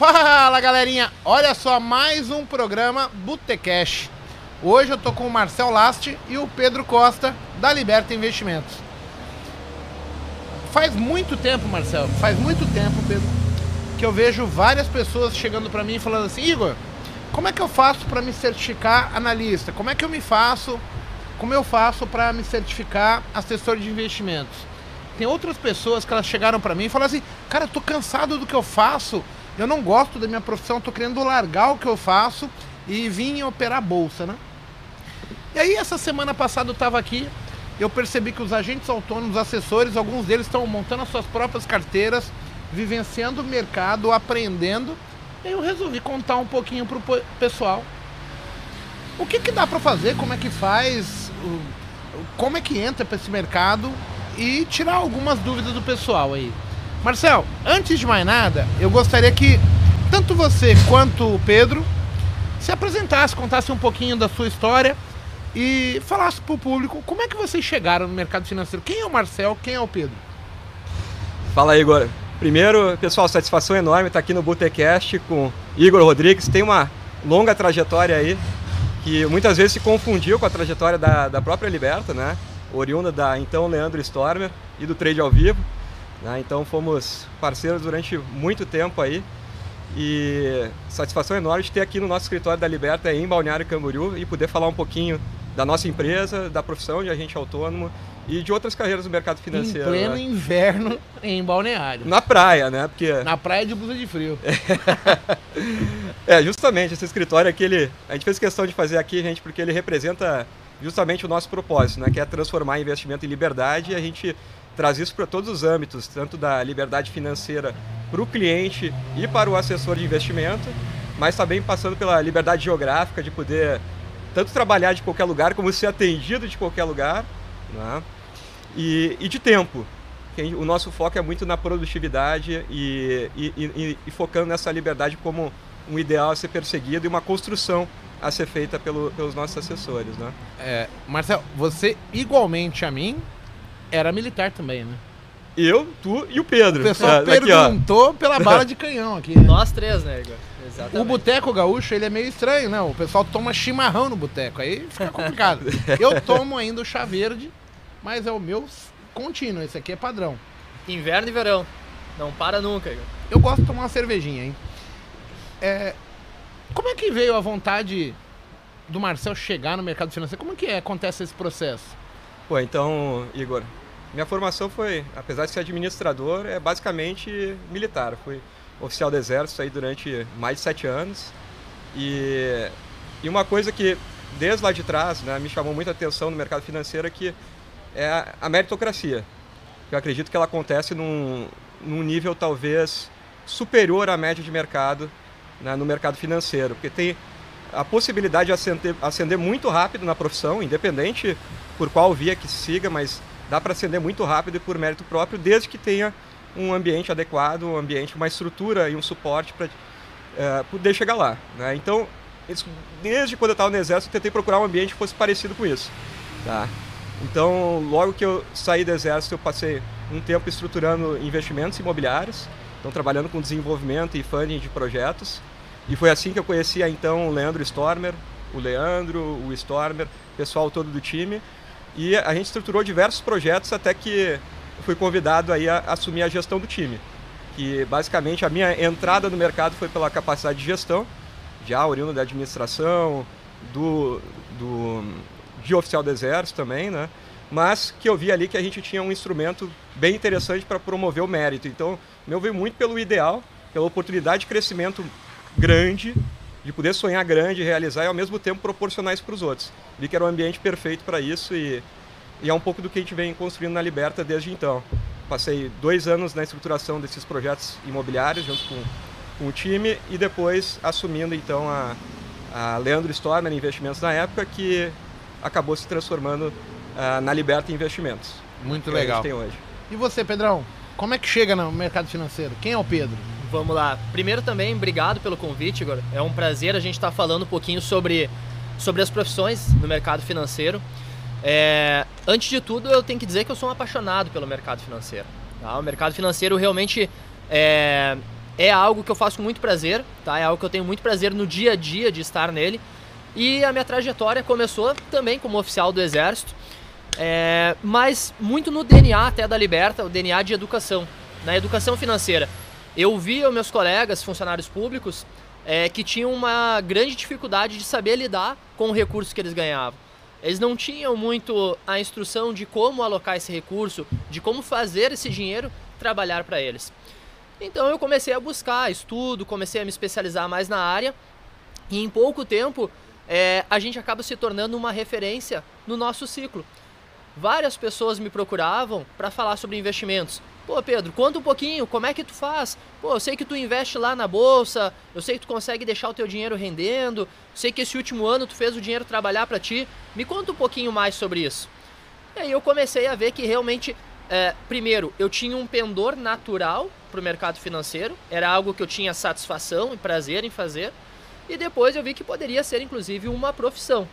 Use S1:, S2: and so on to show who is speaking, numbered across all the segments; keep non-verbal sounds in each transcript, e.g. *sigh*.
S1: Fala galerinha, olha só mais um programa Botecash. Hoje eu tô com o Marcel Last e o Pedro Costa da Liberta Investimentos. Faz muito tempo, Marcel, faz muito tempo, Pedro, que eu vejo várias pessoas chegando para mim falando assim: Igor, como é que eu faço para me certificar analista? Como é que eu me faço? Como eu faço para me certificar assessor de investimentos? Tem outras pessoas que elas chegaram para mim e falaram assim: Cara, eu tô cansado do que eu faço eu não gosto da minha profissão, estou querendo largar o que eu faço e vim operar bolsa, né? E aí essa semana passada eu estava aqui, eu percebi que os agentes autônomos, assessores, alguns deles estão montando as suas próprias carteiras, vivenciando o mercado, aprendendo. E aí eu resolvi contar um pouquinho para o pessoal. O que, que dá para fazer, como é que faz, como é que entra para esse mercado e tirar algumas dúvidas do pessoal aí. Marcel, antes de mais nada, eu gostaria que tanto você quanto o Pedro se apresentasse, contasse um pouquinho da sua história e falasse para o público como é que vocês chegaram no mercado financeiro. Quem é o Marcel, quem é o Pedro?
S2: Fala aí, Igor. Primeiro, pessoal, satisfação enorme estar aqui no Botecast com Igor Rodrigues. Tem uma longa trajetória aí que muitas vezes se confundiu com a trajetória da, da própria Liberta, né? Oriunda da então Leandro Stormer e do Trade ao Vivo. Né? Então fomos parceiros durante muito tempo aí e satisfação enorme de ter aqui no nosso escritório da Liberta em Balneário Camboriú e poder falar um pouquinho da nossa empresa, da profissão de agente autônomo e de outras carreiras do mercado financeiro.
S1: Em pleno né? inverno em Balneário.
S2: Na praia, né? Porque...
S1: Na praia de blusa de frio. *laughs*
S2: é, justamente, esse escritório aqui, ele, a gente fez questão de fazer aqui, gente, porque ele representa justamente o nosso propósito, né? Que é transformar investimento em liberdade e a gente traz isso para todos os âmbitos, tanto da liberdade financeira para o cliente e para o assessor de investimento, mas também passando pela liberdade geográfica de poder tanto trabalhar de qualquer lugar como ser atendido de qualquer lugar, né? e, e de tempo. O nosso foco é muito na produtividade e, e, e, e focando nessa liberdade como um ideal a ser perseguido e uma construção a ser feita pelo, pelos nossos assessores. Né?
S1: É, Marcelo, você igualmente a mim era militar também, né?
S2: Eu, tu e o Pedro.
S1: O pessoal é, perguntou aqui, pela bala de canhão aqui. Né?
S3: Nós três, né, Igor?
S1: Exatamente. O boteco gaúcho, ele é meio estranho, né? O pessoal toma chimarrão no boteco, aí fica complicado. *laughs* Eu tomo ainda o chá verde, mas é o meu contínuo, esse aqui é padrão.
S3: Inverno e verão, não para nunca, Igor.
S1: Eu gosto de tomar uma cervejinha, hein? É... Como é que veio a vontade do Marcel chegar no mercado financeiro? Como é que é, acontece esse processo?
S2: Pô, então, Igor, minha formação foi, apesar de ser administrador, é basicamente militar. Fui oficial do exército aí durante mais de sete anos. E, e uma coisa que, desde lá de trás, né, me chamou muita atenção no mercado financeiro é que é a, meritocracia. Eu acredito que ela acontece num, num nível talvez superior à média de mercado né, no mercado financeiro, porque tem a possibilidade de ascender, ascender muito rápido na profissão, independente por qual via que siga, mas dá para ascender muito rápido e por mérito próprio, desde que tenha um ambiente adequado, um ambiente, uma estrutura e um suporte para é, poder chegar lá. Né? Então, desde quando eu estava no exército, tentei procurar um ambiente que fosse parecido com isso. Tá? Então, logo que eu saí do exército, eu passei um tempo estruturando investimentos imobiliários, então trabalhando com desenvolvimento e funding de projetos. E foi assim que eu conheci então o Leandro Stormer, o Leandro, o Stormer, o pessoal todo do time. E a gente estruturou diversos projetos até que fui convidado aí a assumir a gestão do time. Que basicamente a minha entrada no mercado foi pela capacidade de gestão, já oriundo da administração, do, do, de oficial do exército também, né? Mas que eu vi ali que a gente tinha um instrumento bem interessante para promover o mérito. Então, meu veio muito pelo ideal, pela oportunidade de crescimento grande, de poder sonhar grande, realizar e ao mesmo tempo proporcionar isso para os outros. Vi que era um ambiente perfeito para isso e, e é um pouco do que a gente vem construindo na Liberta desde então. Passei dois anos na estruturação desses projetos imobiliários junto com, com o time e depois assumindo então a, a Leandro Stormer Investimentos na época, que acabou se transformando uh, na Liberta Investimentos.
S1: Muito legal. tem hoje. E você, Pedrão? Como é que chega no mercado financeiro? Quem é o Pedro?
S3: Vamos lá. Primeiro também, obrigado pelo convite, Igor. É um prazer a gente estar tá falando um pouquinho sobre, sobre as profissões no mercado financeiro. É, antes de tudo, eu tenho que dizer que eu sou um apaixonado pelo mercado financeiro. Tá? O mercado financeiro realmente é, é algo que eu faço com muito prazer, tá? É algo que eu tenho muito prazer no dia a dia de estar nele. E a minha trajetória começou também como oficial do Exército, é, mas muito no DNA até da Liberta, o DNA de educação, na educação financeira. Eu via meus colegas, funcionários públicos, é, que tinham uma grande dificuldade de saber lidar com o recurso que eles ganhavam. Eles não tinham muito a instrução de como alocar esse recurso, de como fazer esse dinheiro trabalhar para eles. Então eu comecei a buscar estudo, comecei a me especializar mais na área e em pouco tempo é, a gente acaba se tornando uma referência no nosso ciclo. Várias pessoas me procuravam para falar sobre investimentos. Pô, Pedro, conta um pouquinho, como é que tu faz? Pô, eu sei que tu investe lá na bolsa, eu sei que tu consegue deixar o teu dinheiro rendendo, sei que esse último ano tu fez o dinheiro trabalhar para ti. Me conta um pouquinho mais sobre isso. E aí eu comecei a ver que realmente, é, primeiro, eu tinha um pendor natural para o mercado financeiro, era algo que eu tinha satisfação e prazer em fazer, e depois eu vi que poderia ser inclusive uma profissão.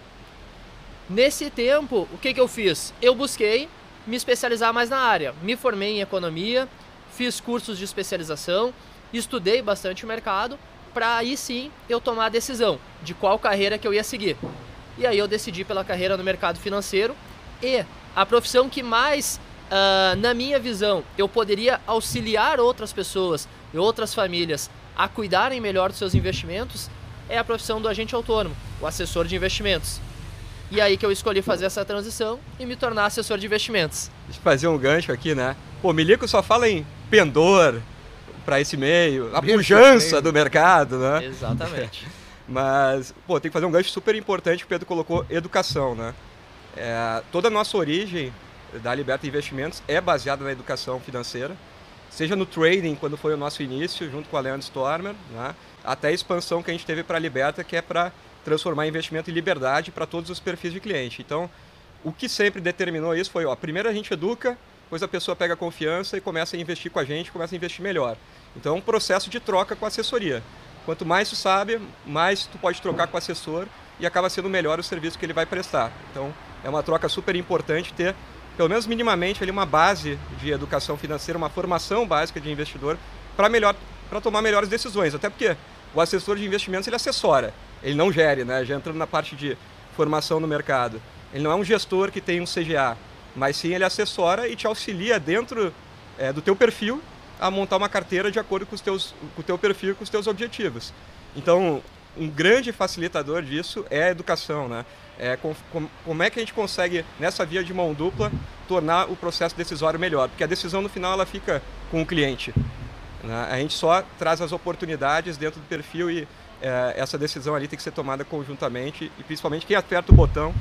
S3: Nesse tempo, o que, que eu fiz? Eu busquei me especializar mais na área. Me formei em economia, fiz cursos de especialização, estudei bastante o mercado para aí sim eu tomar a decisão de qual carreira que eu ia seguir. E aí eu decidi pela carreira no mercado financeiro e a profissão que mais, uh, na minha visão, eu poderia auxiliar outras pessoas e outras famílias a cuidarem melhor dos seus investimentos é a profissão do agente autônomo, o assessor de investimentos. E aí que eu escolhi fazer essa transição e me tornar assessor de investimentos.
S2: Deixa eu fazer um gancho aqui, né? Pô, Milico só fala em pendor para esse meio, a pujança do mercado, né?
S3: Exatamente. *laughs*
S2: Mas, pô, tem que fazer um gancho super importante que o Pedro colocou, educação, né? É, toda a nossa origem da Liberta Investimentos é baseada na educação financeira, seja no trading, quando foi o nosso início, junto com a Leandro Stormer, né? até a expansão que a gente teve para a Liberta, que é para transformar investimento em liberdade para todos os perfis de cliente. Então, o que sempre determinou isso foi, ó, primeiro a gente educa, depois a pessoa pega confiança e começa a investir com a gente, começa a investir melhor. Então, é um processo de troca com a assessoria. Quanto mais tu sabe, mais tu pode trocar com o assessor e acaba sendo melhor o serviço que ele vai prestar. Então, é uma troca super importante ter, pelo menos minimamente, ali uma base de educação financeira, uma formação básica de investidor para melhor para tomar melhores decisões. Até porque o assessor de investimentos ele assessora, ele não gere, né? Já entrando na parte de formação no mercado. Ele não é um gestor que tem um CGA, mas sim ele assessora e te auxilia dentro é, do teu perfil a montar uma carteira de acordo com, os teus, com o teu perfil e com os teus objetivos. Então, um grande facilitador disso é a educação, né? É, com, com, como é que a gente consegue, nessa via de mão dupla, tornar o processo decisório melhor? Porque a decisão no final ela fica com o cliente. Né? A gente só traz as oportunidades dentro do perfil e é, essa decisão ali tem que ser tomada conjuntamente e principalmente quem aperta o botão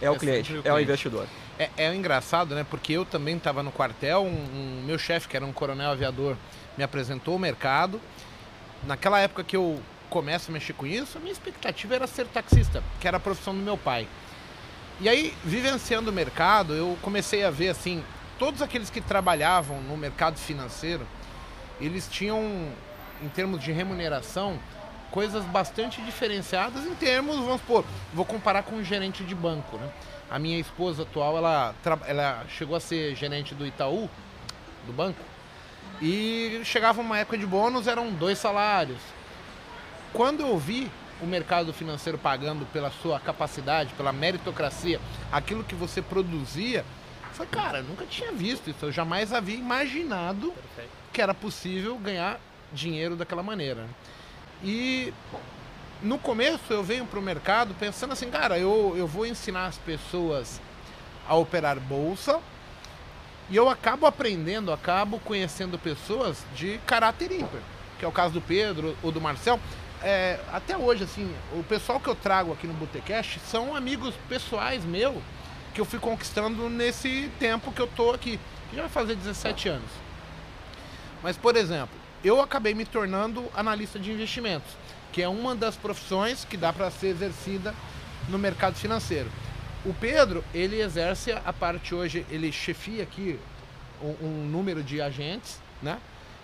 S2: é o, é cliente, o cliente, é o investidor.
S1: É, é engraçado, né? Porque eu também estava no quartel, um, um meu chefe, que era um coronel aviador, me apresentou o mercado. Naquela época que eu começo a mexer com isso, a minha expectativa era ser taxista, que era a profissão do meu pai. E aí, vivenciando o mercado, eu comecei a ver assim, todos aqueles que trabalhavam no mercado financeiro, eles tinham, em termos de remuneração, coisas bastante diferenciadas em termos, vamos supor, vou comparar com um gerente de banco, né? A minha esposa atual, ela, ela chegou a ser gerente do Itaú, do banco, e chegava uma época de bônus, eram dois salários. Quando eu vi o mercado financeiro pagando pela sua capacidade, pela meritocracia, aquilo que você produzia, foi cara, eu nunca tinha visto isso, eu jamais havia imaginado que era possível ganhar dinheiro daquela maneira. E no começo eu venho para o mercado pensando assim, cara, eu, eu vou ensinar as pessoas a operar bolsa e eu acabo aprendendo, acabo conhecendo pessoas de caráter ímpar, que é o caso do Pedro ou do Marcel. É, até hoje, assim, o pessoal que eu trago aqui no Botecast são amigos pessoais meus que eu fui conquistando nesse tempo que eu tô aqui, que já vai fazer 17 anos. Mas, por exemplo, eu acabei me tornando analista de investimentos, que é uma das profissões que dá para ser exercida no mercado financeiro. O Pedro, ele exerce a parte hoje, ele chefia aqui um, um número de agentes, né?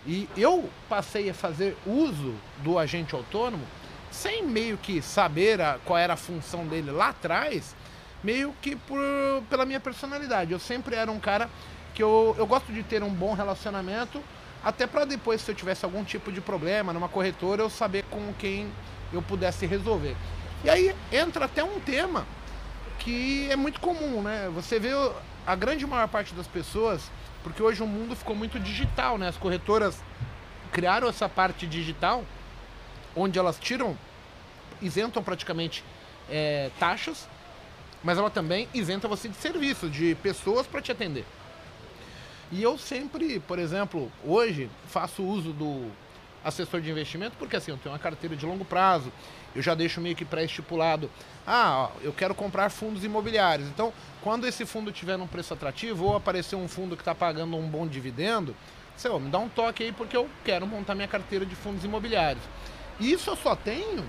S1: E eu passei a fazer uso do agente autônomo sem meio que saber a, qual era a função dele lá atrás, meio que por, pela minha personalidade. Eu sempre era um cara que eu, eu gosto de ter um bom relacionamento até para depois, se eu tivesse algum tipo de problema numa corretora, eu saber com quem eu pudesse resolver. E aí entra até um tema que é muito comum, né? Você vê a grande maior parte das pessoas, porque hoje o mundo ficou muito digital, né? As corretoras criaram essa parte digital, onde elas tiram, isentam praticamente é, taxas, mas ela também isenta você de serviço, de pessoas para te atender. E eu sempre, por exemplo, hoje faço uso do assessor de investimento porque assim, eu tenho uma carteira de longo prazo, eu já deixo meio que pré-estipulado. Ah, ó, eu quero comprar fundos imobiliários. Então, quando esse fundo tiver num preço atrativo ou aparecer um fundo que está pagando um bom dividendo, você ó, me dá um toque aí porque eu quero montar minha carteira de fundos imobiliários. E isso eu só tenho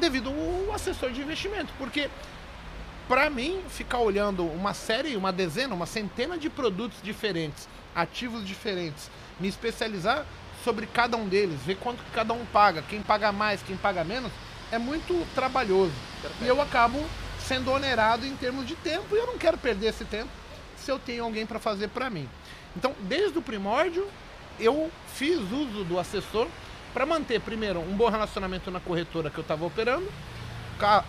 S1: devido ao assessor de investimento, porque para mim, ficar olhando uma série, uma dezena, uma centena de produtos diferentes, ativos diferentes, me especializar sobre cada um deles, ver quanto cada um paga, quem paga mais, quem paga menos, é muito trabalhoso. Perfeito. E eu acabo sendo onerado em termos de tempo e eu não quero perder esse tempo se eu tenho alguém para fazer para mim. Então, desde o primórdio, eu fiz uso do assessor para manter, primeiro, um bom relacionamento na corretora que eu estava operando.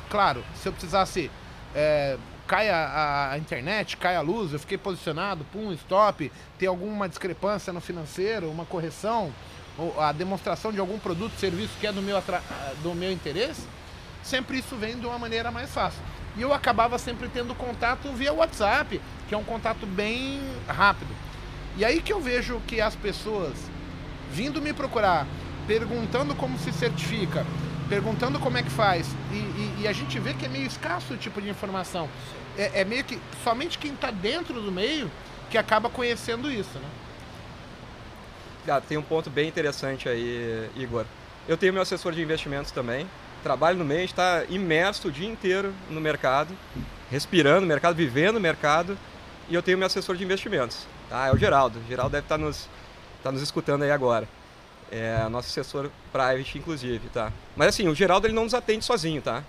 S1: Claro, se eu precisasse é, cai a, a, internet, cai a luz, eu fiquei posicionado, pum, stop, tem alguma discrepância no financeiro, uma correção, ou a demonstração de algum produto, serviço que é do meu, do meu interesse, sempre isso vem de uma maneira mais fácil. E eu acabava sempre tendo contato via WhatsApp, que é um contato bem rápido. E aí que eu vejo que as pessoas vindo me procurar, perguntando como se certifica, perguntando como é que faz. E, e, e, a gente vê que é meio escasso o tipo de informação. É, é meio que somente quem está dentro do meio que acaba conhecendo isso, né?
S2: Ah, tem um ponto bem interessante aí, Igor. Eu tenho meu assessor de investimentos também. Trabalho no meio, está imerso o dia inteiro no mercado, respirando o mercado, vivendo o mercado. E eu tenho meu assessor de investimentos. Tá? É o Geraldo. O Geraldo deve estar tá nos, tá nos escutando aí agora. É nosso assessor private, inclusive, tá? Mas assim, o Geraldo ele não nos atende sozinho, tá?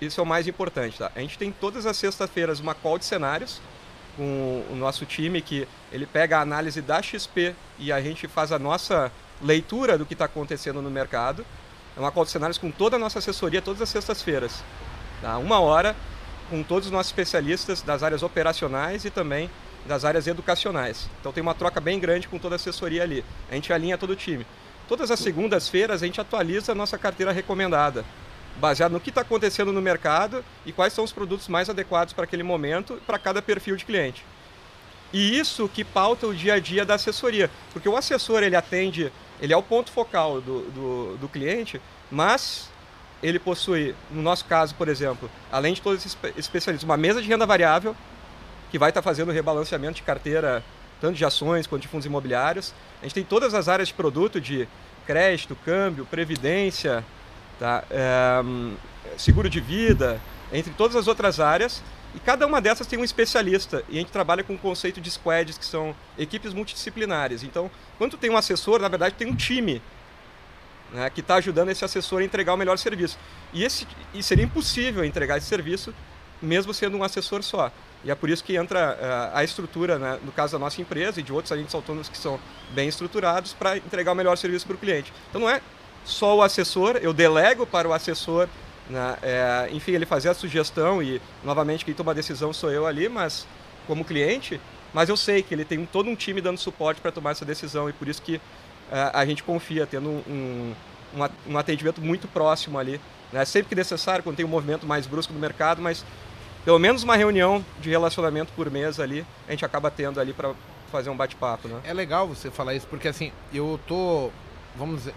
S2: Isso é o mais importante, tá? A gente tem todas as sextas-feiras uma call de cenários com o nosso time que ele pega a análise da XP e a gente faz a nossa leitura do que está acontecendo no mercado. É uma call de cenários com toda a nossa assessoria todas as sextas-feiras. Tá? Uma hora com todos os nossos especialistas das áreas operacionais e também das áreas educacionais. Então tem uma troca bem grande com toda a assessoria ali. A gente alinha todo o time. Todas as segundas-feiras a gente atualiza a nossa carteira recomendada, baseado no que está acontecendo no mercado e quais são os produtos mais adequados para aquele momento, para cada perfil de cliente. E isso que pauta o dia a dia da assessoria, porque o assessor ele atende, ele é o ponto focal do, do, do cliente, mas ele possui, no nosso caso, por exemplo, além de todos esses especialistas, uma mesa de renda variável, que vai estar fazendo rebalanceamento de carteira, tanto de ações quanto de fundos imobiliários. A gente tem todas as áreas de produto de crédito, câmbio, previdência, tá? É, seguro de vida, entre todas as outras áreas. E cada uma dessas tem um especialista. E a gente trabalha com o conceito de squads, que são equipes multidisciplinares. Então, quando tem um assessor, na verdade tem um time né, que está ajudando esse assessor a entregar o melhor serviço. E, esse, e seria impossível entregar esse serviço mesmo sendo um assessor só. E é por isso que entra uh, a estrutura, né, no caso da nossa empresa e de outros agentes autônomos que são bem estruturados para entregar o melhor serviço para o cliente. Então não é só o assessor, eu delego para o assessor, né, é, enfim, ele fazer a sugestão e, novamente, quem toma a decisão sou eu ali, mas como cliente, mas eu sei que ele tem todo um time dando suporte para tomar essa decisão e por isso que uh, a gente confia, tendo um, um, um atendimento muito próximo ali, né, sempre que necessário, quando tem um movimento mais brusco do mercado, mas pelo menos uma reunião de relacionamento por mês ali, a gente acaba tendo ali para fazer um bate-papo, né?
S1: É legal você falar isso, porque assim, eu tô, vamos dizer,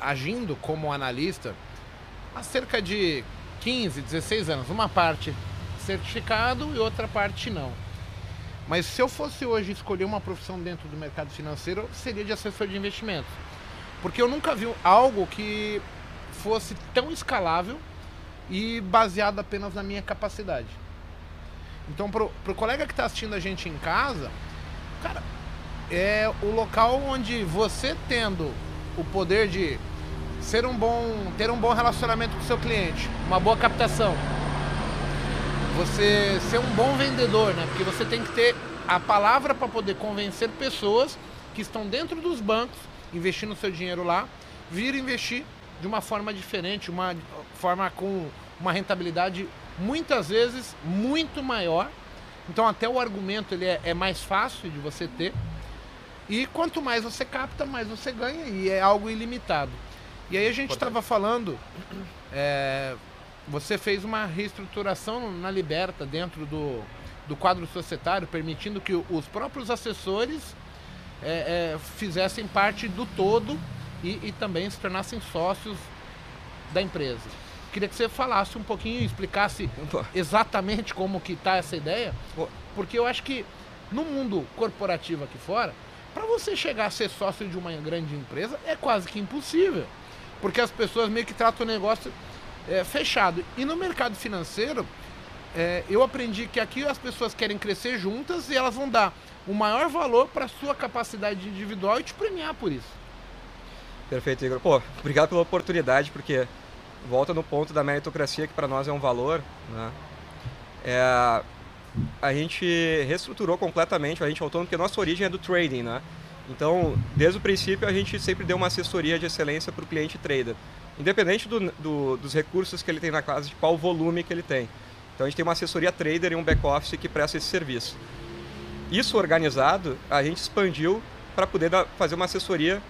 S1: agindo como analista há cerca de 15, 16 anos. Uma parte certificado e outra parte não. Mas se eu fosse hoje escolher uma profissão dentro do mercado financeiro, seria de assessor de investimentos. Porque eu nunca vi algo que fosse tão escalável e baseado apenas na minha capacidade. Então, pro, pro colega que está assistindo a gente em casa, cara, é o local onde você tendo o poder de ser um bom, ter um bom relacionamento com o seu cliente, uma boa captação, você ser um bom vendedor, né? Porque você tem que ter a palavra para poder convencer pessoas que estão dentro dos bancos, investindo seu dinheiro lá, vir investir de uma forma diferente, uma forma com uma rentabilidade muitas vezes muito maior. Então até o argumento ele é, é mais fácil de você ter. E quanto mais você capta, mais você ganha e é algo ilimitado. E aí a gente estava falando, é, você fez uma reestruturação na Liberta dentro do, do quadro societário, permitindo que os próprios assessores é, é, fizessem parte do todo e, e, também se tornassem sócios da empresa. Queria que você falasse um pouquinho, explicasse exatamente como que está essa ideia, porque eu acho que no mundo corporativo aqui fora, para você chegar a ser sócio de uma grande empresa é quase que impossível, porque as pessoas meio que tratam o negócio é, fechado. E no mercado financeiro, é, eu aprendi que aqui as pessoas querem crescer juntas e elas vão dar o maior valor para a sua capacidade individual e te premiar por isso.
S2: Perfeito, Igor. Pô, obrigado pela oportunidade, porque volta no ponto da meritocracia, que para nós é um valor. Né? É, a gente reestruturou completamente, a gente autônomo, porque a nossa origem é do trading, né? Então, desde o princípio, a gente sempre deu uma assessoria de excelência para o cliente trader, independente do, do, dos recursos que ele tem na casa, de qual volume que ele tem. Então, a gente tem uma assessoria trader e um back-office que presta esse serviço. Isso organizado, a gente expandiu para poder dar, fazer uma assessoria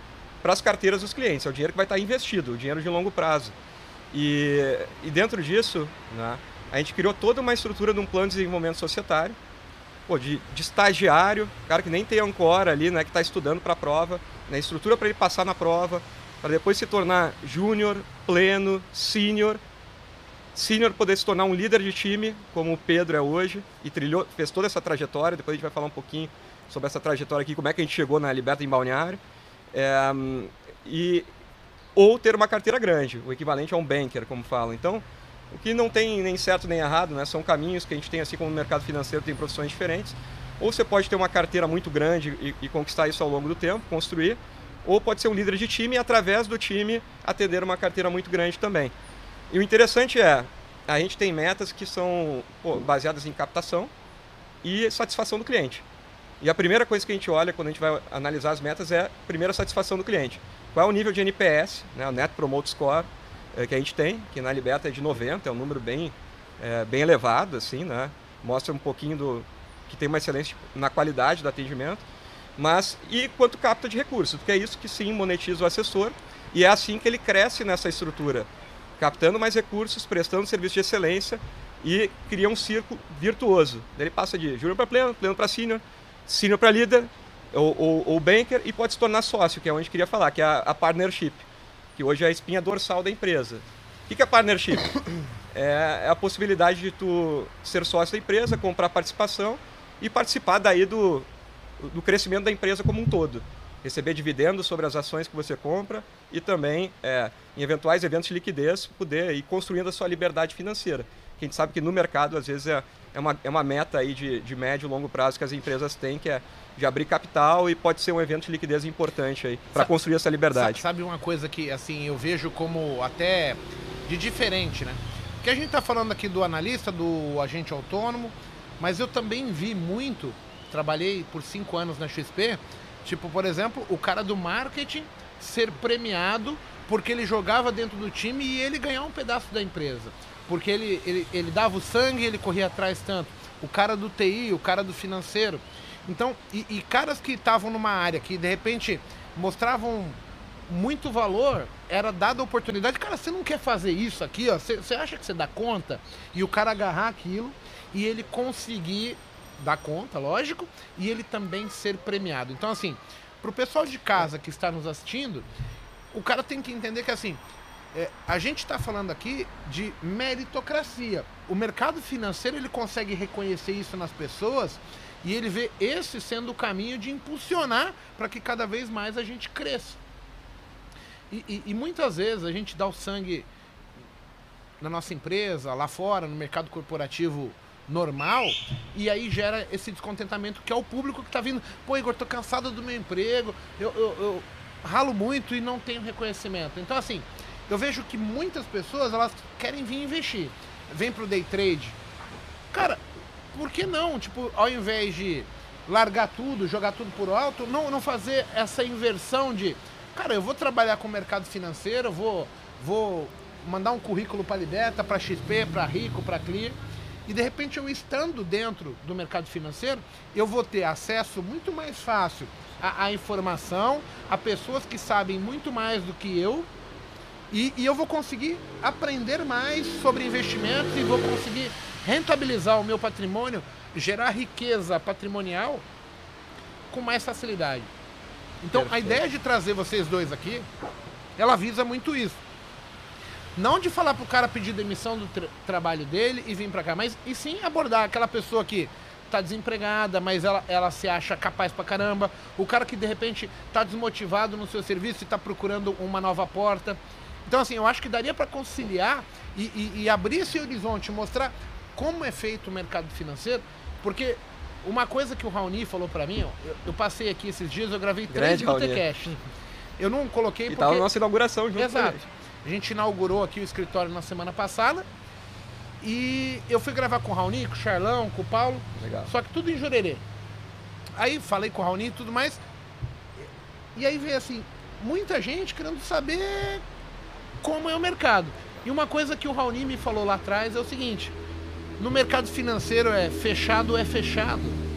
S2: para as carteiras dos clientes. É o dinheiro que vai estar investido, o dinheiro de longo prazo. E, e dentro disso, né, a gente criou toda uma estrutura de um plano de desenvolvimento societário, pô, de, de estagiário, cara que nem tem ancora ali, né, que está estudando para a prova, né, estrutura para ele passar na prova, para depois se tornar júnior, pleno, sênior, sênior poder se tornar um líder de time, como o Pedro é hoje, e trilhou, fez toda essa trajetória. Depois a gente vai falar um pouquinho sobre essa trajetória aqui, como é que a gente chegou na Liberta em Balneário. É, e, ou ter uma carteira grande, o equivalente a um banker, como falam. Então, o que não tem nem certo nem errado, né? são caminhos que a gente tem, assim como no mercado financeiro tem profissões diferentes. Ou você pode ter uma carteira muito grande e, e conquistar isso ao longo do tempo, construir, ou pode ser um líder de time e, através do time, atender uma carteira muito grande também. E o interessante é, a gente tem metas que são pô, baseadas em captação e satisfação do cliente. E a primeira coisa que a gente olha quando a gente vai analisar as metas é a primeira satisfação do cliente. Qual é o nível de NPS, né, o Net Promote Score, é, que a gente tem, que na Liberta é de 90, é um número bem, é, bem elevado, assim, né? Mostra um pouquinho do que tem uma excelência na qualidade do atendimento. Mas, e quanto capta de recursos, porque é isso que sim monetiza o assessor e é assim que ele cresce nessa estrutura, captando mais recursos, prestando serviço de excelência e cria um círculo virtuoso. Ele passa de júnior para pleno, pleno para sênior, senior para líder ou, ou, ou, banker e pode se tornar sócio, que é onde queria falar, que é a, a partnership, que hoje é a espinha dorsal da empresa. O que é partnership? *coughs* É, é, a possibilidade de tu ser sócio da empresa, comprar participação e participar daí do, do crescimento da empresa como um todo. Receber dividendos sobre as ações que você compra e também, é, em eventuais eventos de liquidez, poder ir construindo a sua liberdade financeira. Que a gente sabe que no mercado, às vezes, é, é uma, é uma meta aí de, de médio e longo prazo que as empresas têm, que é de abrir capital e pode ser um evento de liquidez importante aí para construir essa liberdade.
S1: Sabe uma coisa que assim eu vejo como até de diferente, né? Que a gente está falando aqui do analista, do agente autônomo, mas eu também vi muito, trabalhei por cinco anos na XP, tipo por exemplo o cara do marketing ser premiado porque ele jogava dentro do time e ele ganhar um pedaço da empresa porque ele, ele, ele dava o sangue e ele corria atrás tanto. O cara do TI, o cara do financeiro. Então, e, e caras que estavam numa área que de repente mostravam muito valor, era dada a oportunidade, cara, você não quer fazer isso aqui, ó, você, acha que você dá conta? E o cara agarrar aquilo e ele conseguir dar conta, lógico, e ele também ser premiado. Então, assim, pro pessoal de casa que está nos assistindo, o cara tem que entender que assim, é, a gente está falando aqui de meritocracia. O mercado financeiro ele consegue reconhecer isso nas pessoas e ele vê esse sendo o caminho de impulsionar para que cada vez mais a gente cresça. E, e, e, muitas vezes a gente dá o sangue na nossa empresa, lá fora, no mercado corporativo normal, e aí gera esse descontentamento que é o público que está vindo. Pô, Igor, tô cansado do meu emprego, eu, eu, eu ralo muito e não tenho reconhecimento. Então, assim, eu vejo que muitas pessoas elas querem vir investir. Vem pro day trade. Cara, por que não? Tipo, ao invés de largar tudo, jogar tudo por alto, não, não fazer essa inversão de, cara, eu vou trabalhar com o mercado financeiro, vou, vou mandar um currículo para a Liberta, para XP, para Rico, para Clear, e de repente eu estando dentro do mercado financeiro, eu vou ter acesso muito mais fácil à, à informação, a pessoas que sabem muito mais do que eu, e, e, eu vou conseguir aprender mais sobre investimentos e vou conseguir rentabilizar o meu patrimônio gerar riqueza patrimonial com mais facilidade. Então, Perfeito. a ideia de trazer vocês dois aqui, ela visa muito isso. Não de falar pro cara pedir demissão do tra trabalho dele e vir para cá, mas e sim abordar aquela pessoa que tá desempregada, mas ela, ela se acha capaz pra caramba. O cara que de repente tá desmotivado no seu serviço e tá procurando uma nova porta. Então, assim, eu acho que daria para conciliar e, e, e abrir esse horizonte, mostrar como é feito o mercado financeiro porque uma coisa que o Raoni falou para mim, eu, eu, passei aqui esses dias, eu gravei três Botecast. Eu não coloquei
S2: e
S1: porque...
S2: tava na nossa inauguração junto
S1: Exato. A gente inaugurou aqui o escritório na semana passada. E eu fui gravar com o Raoni, com o Charlão, com o Paulo.
S2: Legal.
S1: Só que tudo em Jurerê. Aí falei com o Raoni e tudo mais. E aí veio assim, muita gente querendo saber como é o mercado. E uma coisa que o Raoni me falou lá atrás é o seguinte: no mercado financeiro é fechado é fechado.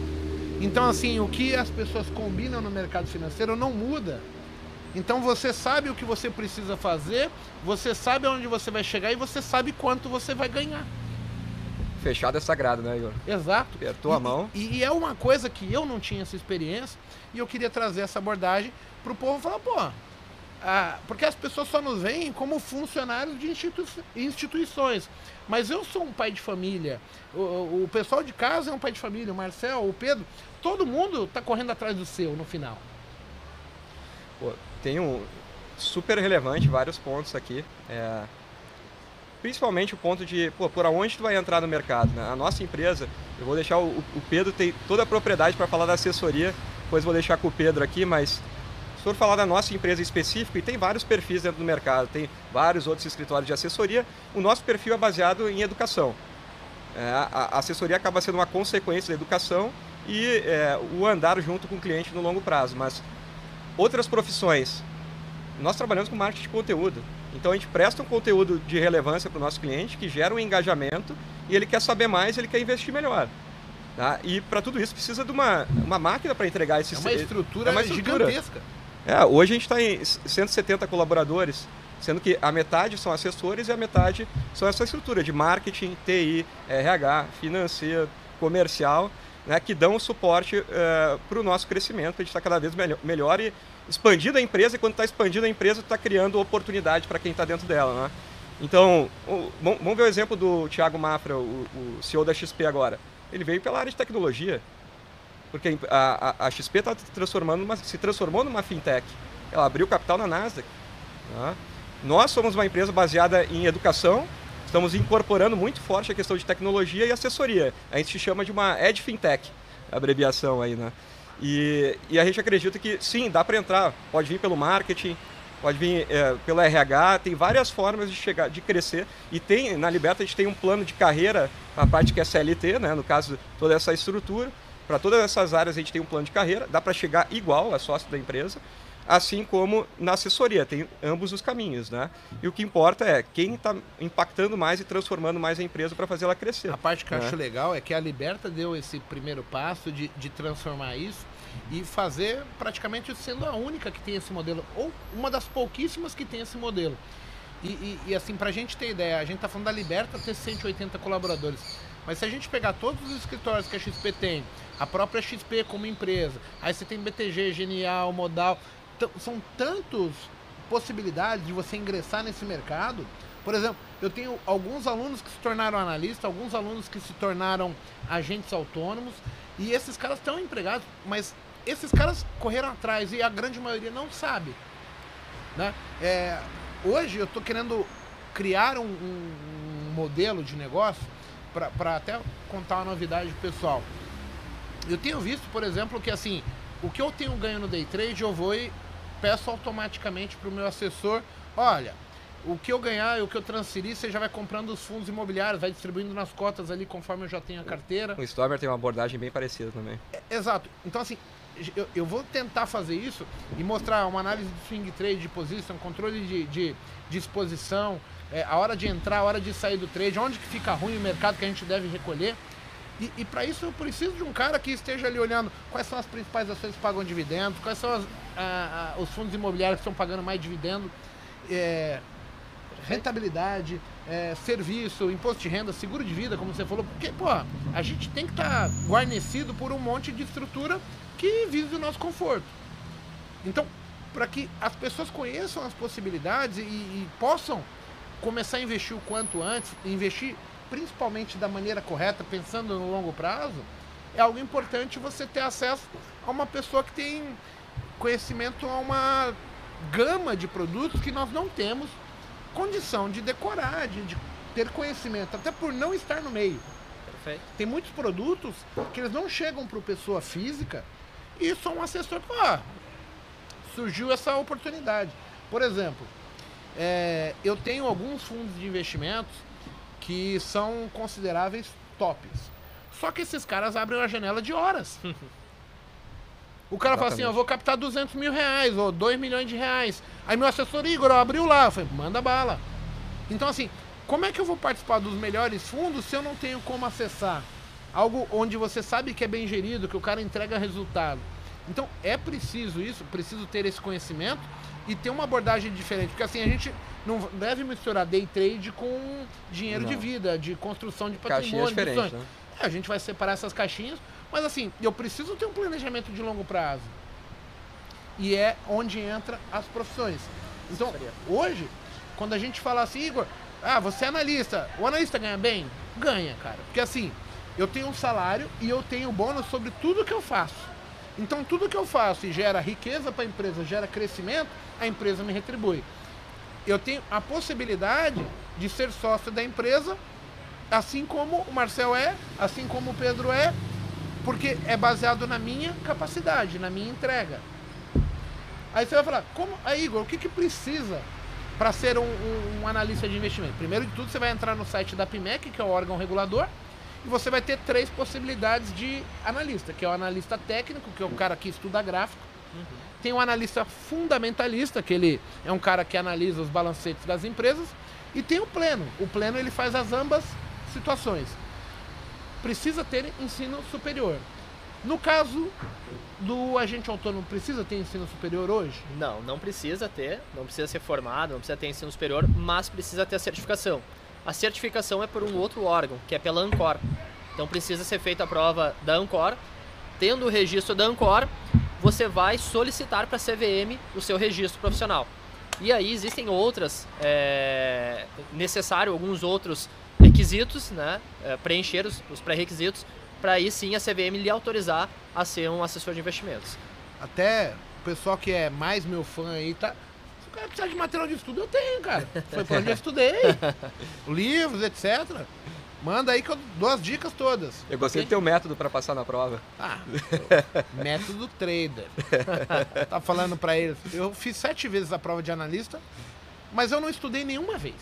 S1: Então, assim, o que as pessoas combinam no mercado financeiro não muda. Então, você sabe o que você precisa fazer, você sabe aonde você vai chegar e você sabe quanto você vai ganhar.
S2: Fechado é sagrado, né, Igor?
S1: Exato.
S2: Apertou a mão.
S1: E, e, é uma coisa que eu não tinha essa experiência e eu queria trazer essa abordagem para o povo falar, pô, ah, porque as pessoas só nos veem como funcionários de institu instituições. Mas eu sou um pai de família. O, o, pessoal de casa é um pai de família. O Marcel, o Pedro, todo mundo está correndo atrás do seu no final.
S2: Pô, tem um super relevante vários pontos aqui. É, principalmente o ponto de, pô, por onde tu vai entrar no mercado. Né? A nossa empresa, eu vou deixar o, o Pedro tem toda a propriedade para falar da assessoria. Depois vou deixar com o Pedro aqui, mas se for falar da nossa empresa específica, e tem vários perfis dentro do mercado, tem vários outros escritórios de assessoria, o nosso perfil é baseado em educação. É, a, assessoria acaba sendo uma consequência da educação e é, o andar junto com o cliente no longo prazo. Mas outras profissões, nós trabalhamos com marketing de conteúdo. Então a gente presta um conteúdo de relevância para o nosso cliente que gera um engajamento e ele quer saber mais, ele quer investir melhor. Tá? E para tudo isso precisa de uma, uma máquina para entregar esse
S1: é uma estrutura, é uma estrutura gigantesca.
S2: É, hoje a gente está em 170 colaboradores, sendo que a metade são assessores e a metade são essa estrutura de marketing, TI, RH, financeiro, comercial, né, que dão suporte uh, é, para o nosso crescimento. A gente está cada vez melhor, melhor e expandindo a empresa, e quando está expandindo a empresa, está criando oportunidade para quem está dentro dela. Né? Então, o, vamos ver o exemplo do Thiago Mafra, o, o CEO da XP agora. Ele veio pela área de tecnologia. Porque a, a, a XP está transformando se transformou numa fintech. Ela abriu capital na Nasdaq. Tá? Nós somos uma empresa baseada em educação, estamos incorporando muito forte a questão de tecnologia e assessoria. A gente se chama de uma Ed Fintech, a abreviação aí, né? E, e a gente acredita que sim, dá para entrar. Pode vir pelo marketing, pode vir é, pelo RH, tem várias formas de chegar, de crescer. E tem na Liberta a gente tem um plano de carreira, a parte que é CLT, né? No caso toda essa estrutura. Para todas essas áreas a gente tem um plano de carreira, dá para chegar igual a sócio da empresa, assim como na assessoria, tem ambos os caminhos, né? E o que importa é quem está impactando mais e transformando mais a empresa para fazer ela crescer.
S1: A parte que eu né? acho legal é que a Liberta deu esse primeiro passo de, de transformar isso e fazer praticamente sendo a única que tem esse modelo, ou uma das pouquíssimas que tem esse modelo. E, e, e assim, para a gente ter ideia, a gente está falando da Liberta ter 180 colaboradores. Mas se a gente pegar todos os escritórios que a XP tem, a própria XP como empresa, aí você tem BTG, Genial, Modal, são tantas possibilidades de você ingressar nesse mercado. Por exemplo, eu tenho alguns alunos que se tornaram analistas, alguns alunos que se tornaram agentes autônomos, e esses caras estão empregados, mas esses caras correram atrás e a grande maioria não sabe. Né? É, hoje eu estou querendo criar um, um modelo de negócio para até contar uma novidade pessoal. Eu tenho visto, por exemplo, que assim, o que eu tenho ganho no day trade, eu vou e peço automaticamente para o meu assessor, olha, o que eu ganhar e o que eu transferir, você já vai comprando os fundos imobiliários, vai distribuindo nas cotas ali conforme eu já tenho a carteira.
S2: O Stormer tem uma abordagem bem parecida também.
S1: É, exato. Então, assim, eu, eu, vou tentar fazer isso e mostrar uma análise de swing trade, de position, controle de, de, de exposição, é, a hora de entrar, a hora de sair do trade, onde que fica ruim o mercado que a gente deve recolher. E, e para isso eu preciso de um cara que esteja ali olhando quais são as principais ações que pagam dividendos, quais são as, a, a, os fundos imobiliários que estão pagando mais dividendo, é, rentabilidade, é, serviço, imposto de renda, seguro de vida, como você falou, porque, pô, a gente tem que estar tá guarnecido por um monte de estrutura que vise o nosso conforto. Então, para que as pessoas conheçam as possibilidades e, e possam começar a investir o quanto antes, investir principalmente da maneira correta, pensando no longo prazo, é algo importante você ter acesso a uma pessoa que tem conhecimento a uma gama de produtos que nós não temos condição de decorar, de, de ter conhecimento, até por não estar no meio.
S3: Perfeito.
S1: Tem muitos produtos que eles não chegam para pessoa física e só um assessor ah, surgiu essa oportunidade. Por exemplo, é, eu tenho alguns fundos de investimentos que são consideráveis tops. Só que esses caras abrem uma janela de horas. *laughs* O cara Exatamente. fala assim, eu vou captar 200 mil reais ou 2 milhões de reais. Aí meu assessor Igor abriu lá, falei, manda bala. Então assim, como é que eu vou participar dos melhores fundos se eu não tenho como acessar algo onde você sabe que é bem gerido, que o cara entrega resultado? Então é preciso isso, preciso ter esse conhecimento e ter uma abordagem diferente. Porque assim, a gente não deve misturar day trade com dinheiro não. de vida, de construção de patrimônio.
S2: Caixinhas né?
S1: é, a gente vai separar essas caixinhas, mas assim, eu preciso ter um planejamento de longo prazo. E é onde entra as profissões. Então, hoje, quando a gente fala assim, Igor, ah, você é analista, o analista ganha bem? Ganha, cara. Porque assim, eu tenho um salário e eu tenho bônus sobre tudo que eu faço. Então, tudo que eu faço e gera riqueza para a empresa, gera crescimento, a empresa me retribui. Eu tenho a possibilidade de ser sócio da empresa, assim como o Marcel é, assim como o Pedro é, porque é baseado na minha capacidade, na minha entrega. Aí você vai falar, como, aí Igor, o que, que precisa para ser um, um, um, analista de investimento? Primeiro de tudo, você vai entrar no site da PIMEC, que é o órgão regulador, e você vai ter três possibilidades de analista, que é o analista técnico, que é o cara que estuda gráfico. Uhum. Tem o analista fundamentalista, que ele é um cara que analisa os balancetes das empresas. E tem o pleno. O pleno ele faz as ambas situações. Precisa ter ensino superior. No caso do agente autônomo, precisa ter ensino superior hoje?
S3: Não, não precisa ter, não precisa ser formado, não precisa ter ensino superior, mas precisa ter a certificação. A certificação é por um outro órgão, que é pela Ancor. Então precisa ser feita a prova da Ancor. Tendo o registro da Ancor, você vai solicitar para a CVM o seu registro profissional. E aí existem outras, é, necessário alguns outros requisitos, né, é, preencher os, os pré-requisitos, para aí sim a CVM lhe autorizar a ser um assessor de investimentos.
S1: Até o pessoal que é mais meu fã aí, tá, cara precisa de material de estudo, eu tenho, cara. Foi por onde eu *laughs* estudei. Livros, etc. Manda aí que eu dou as dicas todas.
S2: Eu gostei do teu método para passar na prova.
S1: Ah, *laughs* método trader. *laughs* tá falando para eles. Eu fiz sete vezes a prova de analista, mas eu não estudei nenhuma vez.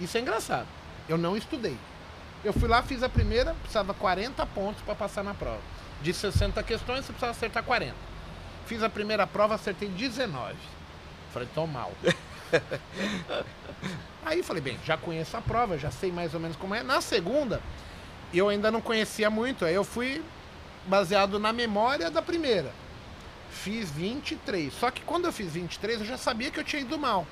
S1: Isso é engraçado. Eu não estudei. Eu fui lá, fiz a primeira, precisava 40 pontos para passar na prova. De 60 questões, você precisava acertar 40. Fiz a primeira prova, acertei 19. Falei, tô mal. *laughs* Aí falei, bem, já conheço a prova, já sei mais ou menos como é. Na segunda, eu ainda não conhecia muito, aí eu fui baseado na memória da primeira. Fiz 23. Só que quando eu fiz 23, eu já sabia que eu tinha ido mal.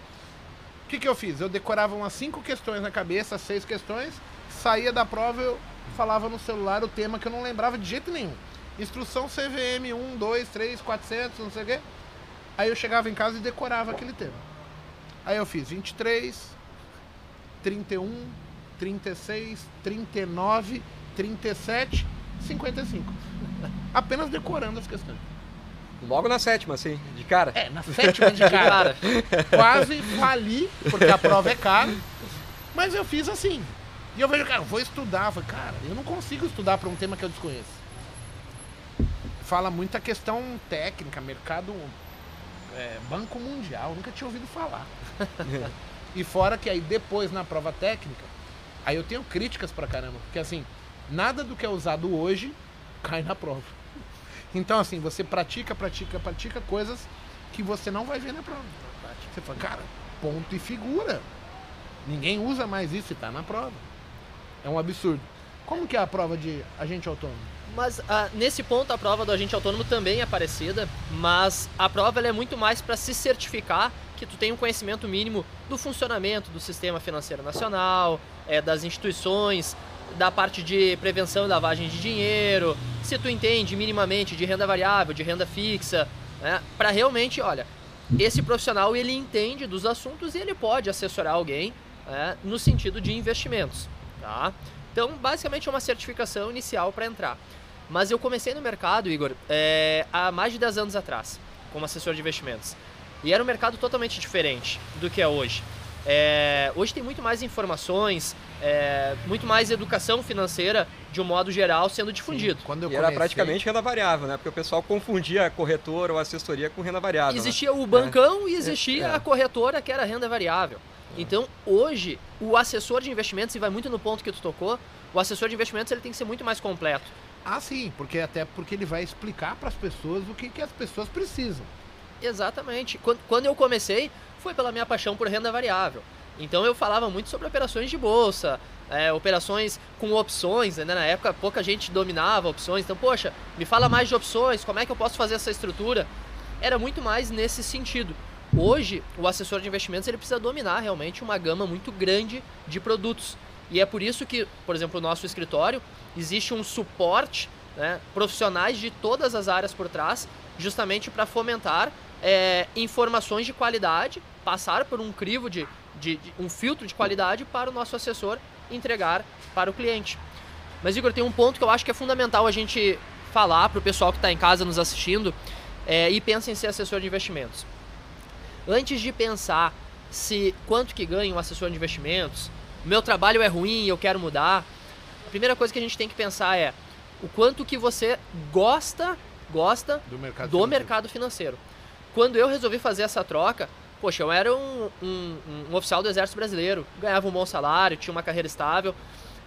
S1: O que, que eu fiz? Eu decorava umas cinco questões na cabeça, seis questões, saía da prova, eu falava no celular o tema que eu não lembrava de jeito nenhum. Instrução CVM 1, 2, 3, 400, não sei o quê. Aí eu chegava em casa e decorava aquele tema. Aí eu fiz 23, 31, 36, 39, 37, 55. Apenas decorando as questões.
S2: Logo na sétima, assim, de cara.
S1: É, na sétima *laughs* de cara. Quase fali, porque a prova é cara. Mas eu fiz assim. E eu vejo, cara, vou estudar. Eu falei, cara, eu não consigo estudar para um tema que eu desconheço fala muita questão técnica, mercado é, Banco Mundial, nunca tinha ouvido falar. *laughs* e fora que aí depois na prova técnica, aí eu tenho críticas pra caramba, porque assim, nada do que é usado hoje cai na prova. Então assim, você pratica, pratica, pratica coisas que você não vai ver na prova. Você fala, cara, ponto e figura. Ninguém usa mais isso e tá na prova. É um absurdo. Como que é a prova de agente autônomo?
S3: Mas ah, nesse ponto a prova do agente autônomo também é parecida, mas a prova é muito mais para se certificar que tu tem um conhecimento mínimo do funcionamento do sistema financeiro nacional, é, das instituições, da parte de prevenção e lavagem de dinheiro, se tu entende minimamente de renda variável, de renda fixa, né, para realmente, olha, esse profissional ele entende dos assuntos e ele pode assessorar alguém né, no sentido de investimentos, tá? Então, basicamente é uma certificação inicial para entrar. Mas eu comecei no mercado, Igor, é, há mais de 10 anos atrás, como assessor de investimentos. E era um mercado totalmente diferente do que é hoje. É, hoje tem muito mais informações, é, muito mais educação financeira de um modo geral sendo difundido.
S2: Sim, quando eu e comecei... era praticamente renda variável, né? Porque o pessoal confundia a corretora ou assessoria com renda variável.
S3: Né? Existia né? o bancão é. e existia é. a corretora que era renda variável. Então, hoje, o assessor de investimentos, e vai muito no ponto que tu tocou, o assessor de investimentos ele tem que ser muito mais completo.
S1: Ah, sim, porque até porque ele vai explicar para as pessoas o que, que as pessoas precisam.
S3: Exatamente. Quando, quando eu comecei, foi pela minha paixão por renda variável. Então eu falava muito sobre operações de bolsa, é, operações com opções, né? na época pouca gente dominava opções, então poxa, me fala mais de opções, como é que eu posso fazer essa estrutura? Era muito mais nesse sentido. Hoje, o assessor de investimentos ele precisa dominar realmente uma gama muito grande de produtos. E é por isso que, por exemplo, no nosso escritório existe um suporte, né, profissionais de todas as áreas por trás, justamente para fomentar é, informações de qualidade, passar por um crivo de, de, de, um filtro de qualidade para o nosso assessor entregar para o cliente. Mas Igor, tem um ponto que eu acho que é fundamental a gente falar para o pessoal que está em casa nos assistindo é, e pensa em ser assessor de investimentos. Antes de pensar se quanto que ganha um assessor de investimentos, meu trabalho é ruim e eu quero mudar, primeira coisa que a gente tem que pensar é o quanto que você gosta gosta do mercado, do financeiro. mercado financeiro. Quando eu resolvi fazer essa troca, poxa, eu era um, um, um, oficial do Exército Brasileiro, ganhava um bom salário, tinha uma carreira estável.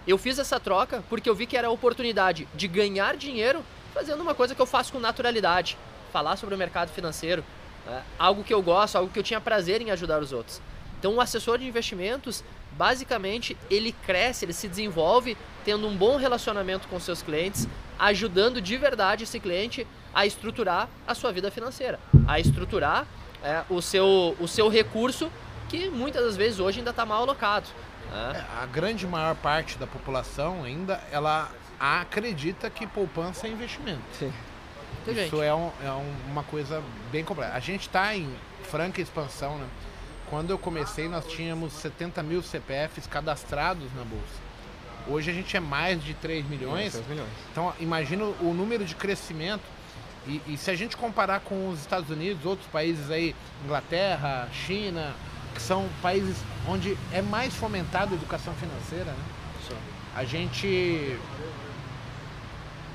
S3: Eu fiz essa troca porque eu vi que era a oportunidade de ganhar dinheiro fazendo uma coisa que eu faço com naturalidade, falar sobre o mercado financeiro, é, algo que eu gosto, algo que eu tinha prazer em ajudar os outros. Então, o assessor de investimentos, basicamente, ele cresce, ele se desenvolve tendo um bom relacionamento com seus clientes, ajudando de verdade esse cliente a estruturar a sua vida financeira, a estruturar é, o, seu, o seu recurso que muitas das vezes hoje ainda está mal alocado.
S1: Né? É, a grande maior parte da população ainda ela acredita que poupança é investimento. Sim. Isso é, um, é uma coisa bem complexa. A gente está em franca expansão, né? Quando eu comecei, nós tínhamos 70 mil CPFs cadastrados na bolsa. Hoje a gente é mais de 3 milhões. 3 milhões. Então, imagina o número de crescimento. E, e, se a gente comparar com os Estados Unidos, outros países aí, Inglaterra, China, que são países onde é mais fomentada a educação financeira, né? Sim. A gente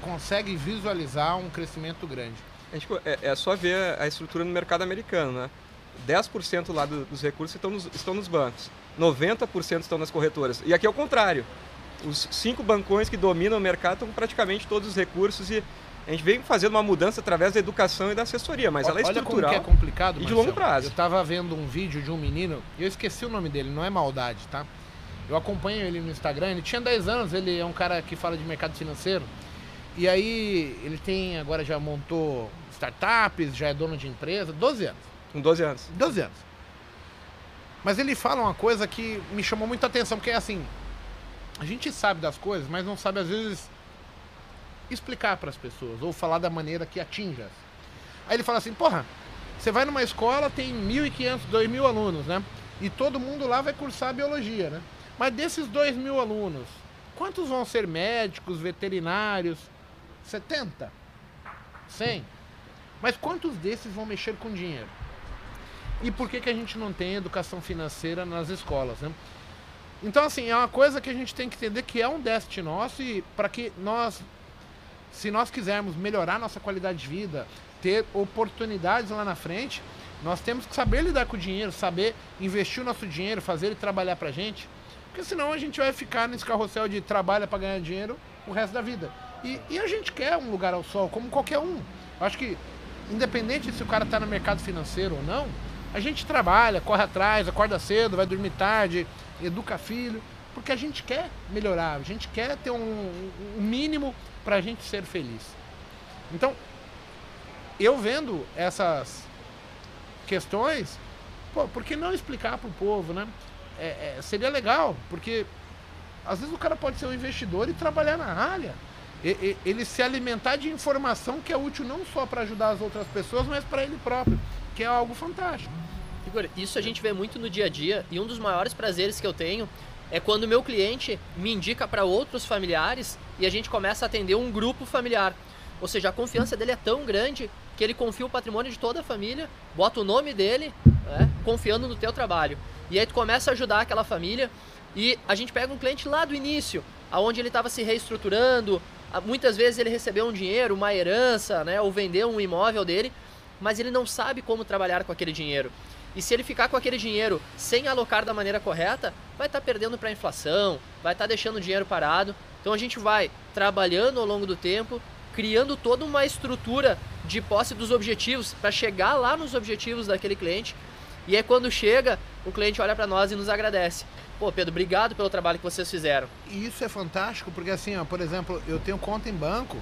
S1: consegue visualizar um crescimento grande.
S2: É, é, só ver a estrutura no mercado americano, né? 10% lá do, dos recursos estão nos, estão nos bancos, 90% estão nas corretoras. E aqui é o contrário. Os cinco bancões que dominam o mercado estão com praticamente todos os recursos e a gente vem fazendo uma mudança através da educação e da assessoria, mas ela é estrutural.
S1: Olha como é complicado,
S2: e de longo prazo.
S1: Eu estava vendo um vídeo de um menino, e eu esqueci o nome dele, não é maldade, tá? Eu acompanho ele no Instagram, ele tinha 10 anos, ele é um cara que fala de mercado financeiro. E aí ele tem, agora já montou startups, já é dono de empresa, 12 anos.
S2: Com 12 anos.
S1: 12 anos. Mas ele fala uma coisa que me chamou muita atenção, porque é assim, a gente sabe das coisas, mas não sabe às vezes explicar para as pessoas ou falar da maneira que atinja. Aí ele fala assim: "Porra, você vai numa escola, tem 1.500, 2.000 alunos, né? E todo mundo lá vai cursar biologia, né? Mas desses 2.000 alunos, quantos vão ser médicos, veterinários? 70? 100? Mas quantos desses vão mexer com dinheiro? E por que, que a gente não tem educação financeira nas escolas, né? Então, assim, é uma coisa que a gente tem que entender que é um déficit nosso e para que nós, se nós quisermos melhorar nossa qualidade de vida, ter oportunidades lá na frente, Nós temos que saber lidar com o dinheiro, saber investir o nosso dinheiro, fazer ele trabalhar pra gente. Porque senão a gente vai ficar nesse carrossel de trabalha para ganhar dinheiro o resto da vida. E, e, a gente quer um lugar ao sol, como qualquer um. Acho que, independente se o cara está no mercado financeiro ou não, a gente trabalha, corre atrás, acorda cedo, vai dormir tarde, educa filho, porque a gente quer melhorar, a gente quer ter um, um mínimo para a gente ser feliz. Então, eu vendo essas questões, pô, por que não explicar para o povo, né? É, é, seria legal, porque às vezes o cara pode ser um investidor e trabalhar na área. E, e, ele se alimentar de informação que é útil não só para ajudar as outras pessoas, mas para ele próprio, que é algo fantástico.
S3: Igor, isso a gente vê muito no dia a dia e um dos maiores prazeres que eu tenho é quando meu cliente me indica para outros familiares e a gente começa a atender um grupo familiar. Ou seja, a confiança dele é tão grande que ele confia o patrimônio de toda a família, bota o nome dele, né, confiando no teu trabalho. E aí tu começa a ajudar aquela família e a gente pega um cliente lá do início, aonde ele estava se reestruturando, muitas vezes ele recebeu um dinheiro, uma herança, né, ou vendeu um imóvel dele, mas ele não sabe como trabalhar com aquele dinheiro. E se ele ficar com aquele dinheiro sem alocar da maneira correta, vai estar tá perdendo para a inflação, vai estar tá deixando o dinheiro parado. Então a gente vai trabalhando ao longo do tempo, criando toda uma estrutura de posse dos objetivos para chegar lá nos objetivos daquele cliente. E é quando chega, o cliente olha para nós e nos agradece. Pô, Pedro, obrigado pelo trabalho que vocês fizeram.
S1: E isso é fantástico, porque assim, ó, por exemplo, eu tenho conta em banco.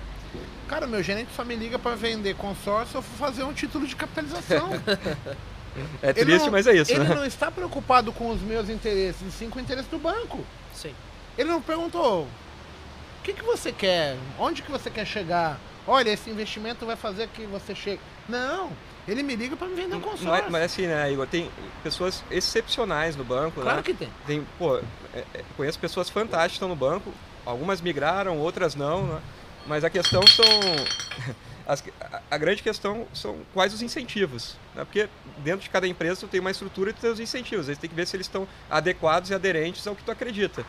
S1: Cara, meu gerente só me liga para vender consórcio ou fazer um título de capitalização. *laughs*
S2: É triste,
S1: não,
S2: mas é isso.
S1: Ele
S2: né?
S1: não está preocupado com os meus interesses, e sim com o interesse do banco.
S3: Sim.
S1: Ele não perguntou: o que, que você quer? Onde que você quer chegar? Olha, esse investimento vai fazer que você chegue. Não. Ele me liga para me vender um consórcio.
S2: Mas, mas, assim, né, Igor, tem pessoas excepcionais no banco,
S1: claro
S2: né?
S1: que tem.
S2: tem pô, é, é, conheço pessoas fantásticas no banco. Algumas migraram, outras não, né? Mas a questão são *laughs* As, a, grande questão são quais os incentivos. Né? Porque dentro de cada empresa tu tem uma estrutura e tu tem os incentivos. Aí tem que ver se eles estão adequados e aderentes ao que tu acredita.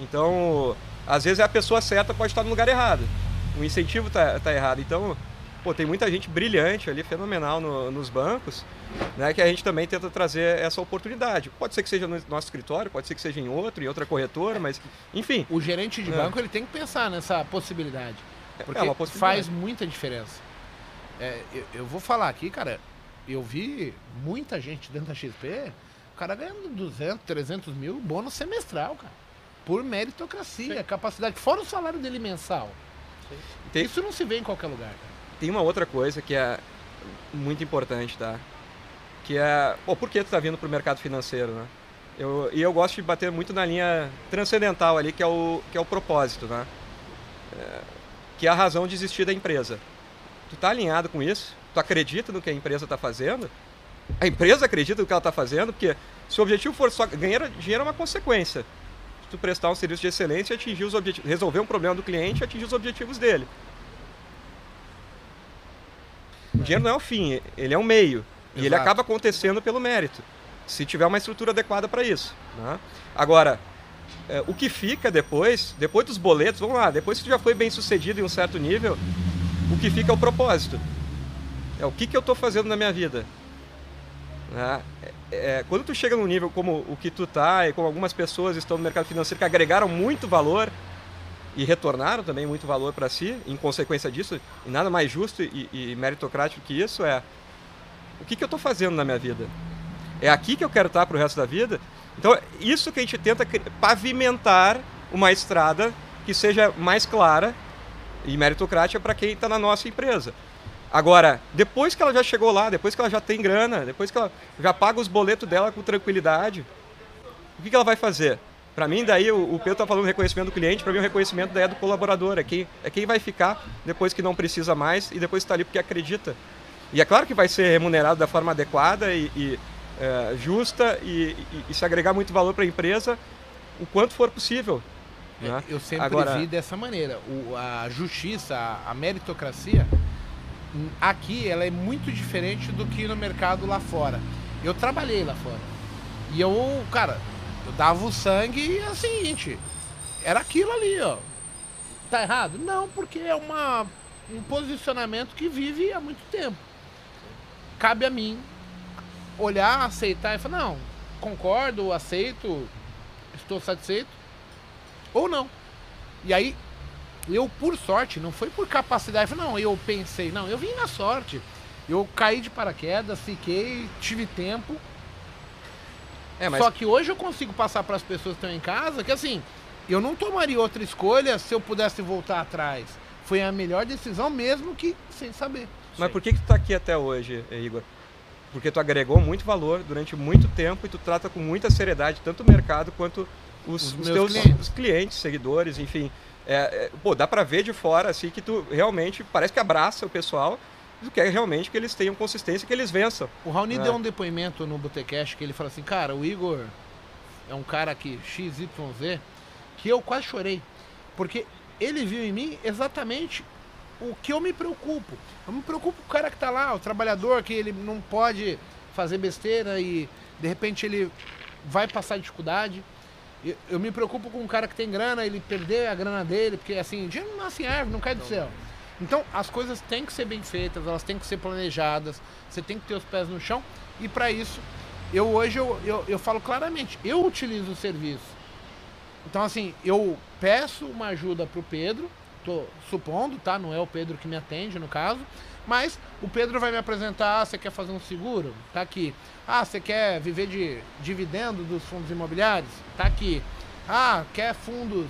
S2: Então, às vezes a pessoa certa pode estar no lugar errado. O incentivo está tá errado. Então, pô, tem muita gente brilhante ali, fenomenal no, nos bancos, né, que a gente também tenta trazer essa oportunidade. Pode ser que seja no nosso escritório, pode ser que seja em outro, em outra corretora, mas enfim.
S1: O gerente de é. banco ele tem que pensar nessa possibilidade. Porque é faz muita diferença. É, eu, eu, vou falar aqui, cara, eu vi muita gente dentro da XP, o cara ganhando 200, 300 mil bônus semestral, cara. Por meritocracia, Sim. capacidade, fora o salário dele mensal. Tem, Isso não se vê em qualquer lugar. Cara.
S2: Tem uma outra coisa que é muito importante, tá? Que é, pô, por que tu tá vindo pro mercado financeiro, né? Eu, e eu gosto de bater muito na linha transcendental ali, que é o, que é o propósito, né? É, que é a razão de existir da empresa. Tu está alinhado com isso? Tu acredita no que a empresa está fazendo? A empresa acredita no que ela está fazendo? Porque se o objetivo for só ganhar dinheiro é uma consequência. Se tu prestar um serviço de excelência e atingir os objetivos, resolver um problema do cliente e atingir os objetivos dele. O dinheiro não é o fim, ele é um meio. Exato. E ele acaba acontecendo pelo mérito. Se tiver uma estrutura adequada para isso. Né? Agora, é, o que fica depois, depois dos boletos, vamos lá, depois que já foi bem sucedido em um certo nível, o que fica é o propósito. É o que, que eu estou fazendo na minha vida. Né? É, é, quando tu chega num nível como o que tu tá e como algumas pessoas estão no mercado financeiro que agregaram muito valor e retornaram também muito valor para si, em consequência disso, e nada mais justo e, e meritocrático que isso é o que, que eu estou fazendo na minha vida. É aqui que eu quero estar para o resto da vida? Então, isso que a gente tenta pavimentar uma estrada que seja mais clara e meritocrática para quem está na nossa empresa. Agora, depois que ela já chegou lá, depois que ela já tem grana, depois que ela já paga os boletos dela com tranquilidade, o que, que ela vai fazer? Para mim, daí, o, Pedro está falando do reconhecimento do cliente, para mim o reconhecimento daí é do colaborador, é quem, é quem vai ficar depois que não precisa mais e depois está ali porque acredita. E é claro que vai ser remunerado da forma adequada e, e é, justa e, e, e, se agregar muito valor para a empresa o quanto for possível.
S1: É, né? Eu sempre Agora... vi dessa maneira. O, a justiça, a, a, meritocracia, aqui ela é muito diferente do que no mercado lá fora. Eu trabalhei lá fora. E eu, cara, eu dava o sangue e é o seguinte, era aquilo ali, ó. Tá errado? Não, porque é uma, um posicionamento que vive há muito tempo. Cabe a mim olhar, aceitar e falar, não, concordo, aceito, estou satisfeito, ou não. E aí, eu por sorte, não foi por capacidade, não, eu pensei, não, eu vim na sorte. Eu caí de paraquedas, fiquei, tive tempo. É, mas... Só que hoje eu consigo passar para as pessoas que estão em casa que assim, eu não tomaria outra escolha se eu pudesse voltar atrás. Foi a melhor decisão mesmo que sem saber.
S2: Mas por que, que tu está aqui até hoje, Igor? Porque tu agregou muito valor durante muito tempo e tu trata com muita seriedade tanto o mercado quanto os, os, os teus clientes. Os clientes, seguidores, enfim. É, é, pô, dá para ver de fora assim que tu realmente parece que abraça o pessoal e quer realmente que eles tenham consistência, que eles vençam.
S1: O Raoni é. deu um depoimento no Botecast que ele falou assim, cara, o Igor é um cara que XYZ que eu quase chorei. Porque ele viu em mim exatamente o que eu me preocupo. Eu me preocupo com o cara que está lá, o trabalhador, que ele não pode fazer besteira e de repente ele vai passar dificuldade. Eu, me preocupo com um cara que tem grana, ele perder a grana dele, porque assim, dinheiro não nasce em árvore, não cai do céu. Então as coisas têm que ser bem feitas, elas têm que ser planejadas, você tem que ter os pés no chão, e para isso, eu hoje eu, eu, eu falo claramente, eu utilizo o serviço. Então assim, eu peço uma ajuda pro Pedro, tô supondo, tá? Não é o Pedro que me atende no caso, mas o Pedro vai me apresentar, ah, você quer fazer um seguro? Tá aqui. Ah, você quer viver de dividendo dos fundos imobiliários? Tá aqui. Ah, quer fundos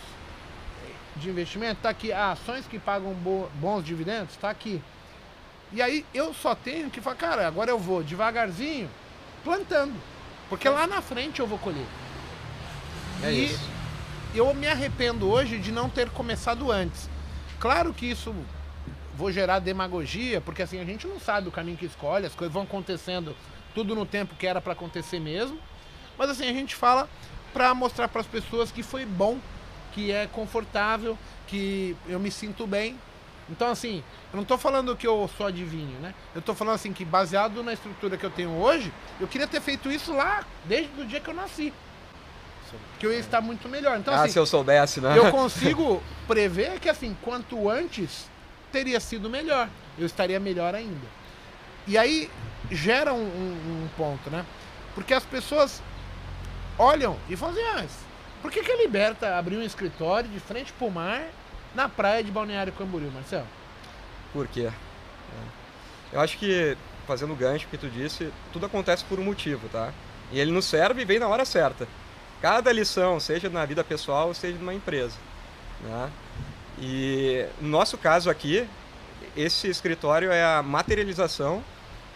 S1: de investimento? Tá aqui. Ah, ações que pagam bons dividendos? Tá aqui. E aí eu só tenho que falar, cara, agora eu vou devagarzinho plantando. Porque lá na frente eu vou colher. É e isso. eu me arrependo hoje de não ter começado antes. Claro que isso vou gerar demagogia, porque assim a gente não sabe o caminho que escolhe, as coisas vão acontecendo tudo no tempo que era para acontecer mesmo. Mas assim a gente fala para mostrar para as pessoas que foi bom, que é confortável, que eu me sinto bem. Então assim, eu não estou falando que eu sou adivinho, né? Eu estou falando assim que baseado na estrutura que eu tenho hoje, eu queria ter feito isso lá desde o dia que eu nasci que eu ia estar muito melhor. Então,
S2: ah,
S1: assim,
S2: se eu soubesse, né?
S1: Eu *laughs* consigo prever que, assim, quanto antes teria sido melhor. Eu estaria melhor ainda. E aí gera um, um, um ponto, né? Porque as pessoas olham e falam assim, ah, por que, que a Liberta abriu um escritório de frente pro mar na praia de Balneário Camboriú, Marcelo?
S2: Por quê? É. Eu acho que, fazendo o gancho que tu disse, tudo acontece por um motivo, tá? E ele nos serve e vem na hora certa. Cada lição, seja na vida pessoal, seja numa empresa. Né? E no nosso caso aqui, esse escritório é a materialização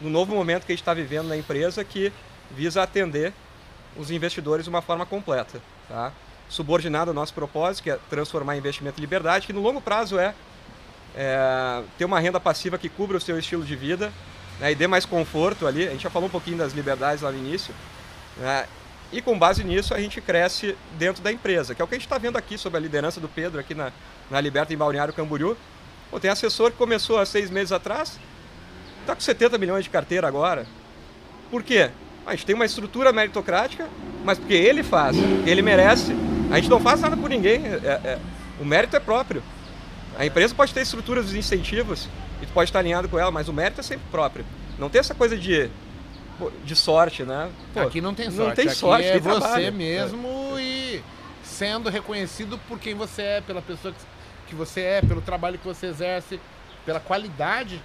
S2: do novo momento que a gente está vivendo na empresa que visa atender os investidores de uma forma completa. Tá? Subordinado ao nosso propósito, que é transformar investimento em liberdade, que no longo prazo é, é ter uma renda passiva que cubra o seu estilo de vida né, e dê mais conforto ali. A gente já falou um pouquinho das liberdades lá no início. Né, e com base nisso a gente cresce dentro da empresa, que é o que a gente está vendo aqui sobre a liderança do Pedro aqui na, na Liberta em Balneário Camboriú. Pô, tem assessor que começou há seis meses atrás, está com 70 milhões de carteira agora. Por quê? A gente tem uma estrutura meritocrática, mas porque ele faz, ele merece. A gente não faz nada por ninguém, é, é, o mérito é próprio. A empresa pode ter estruturas de incentivos e tu pode estar alinhado com ela, mas o mérito é sempre próprio. Não tem essa coisa de de sorte, né?
S1: Pô, aqui não tem sorte.
S2: Não tem
S1: aqui
S2: sorte,
S1: é você trabalho. mesmo é. e sendo reconhecido por quem você é, pela pessoa que, que você é, pelo trabalho que você exerce, pela qualidade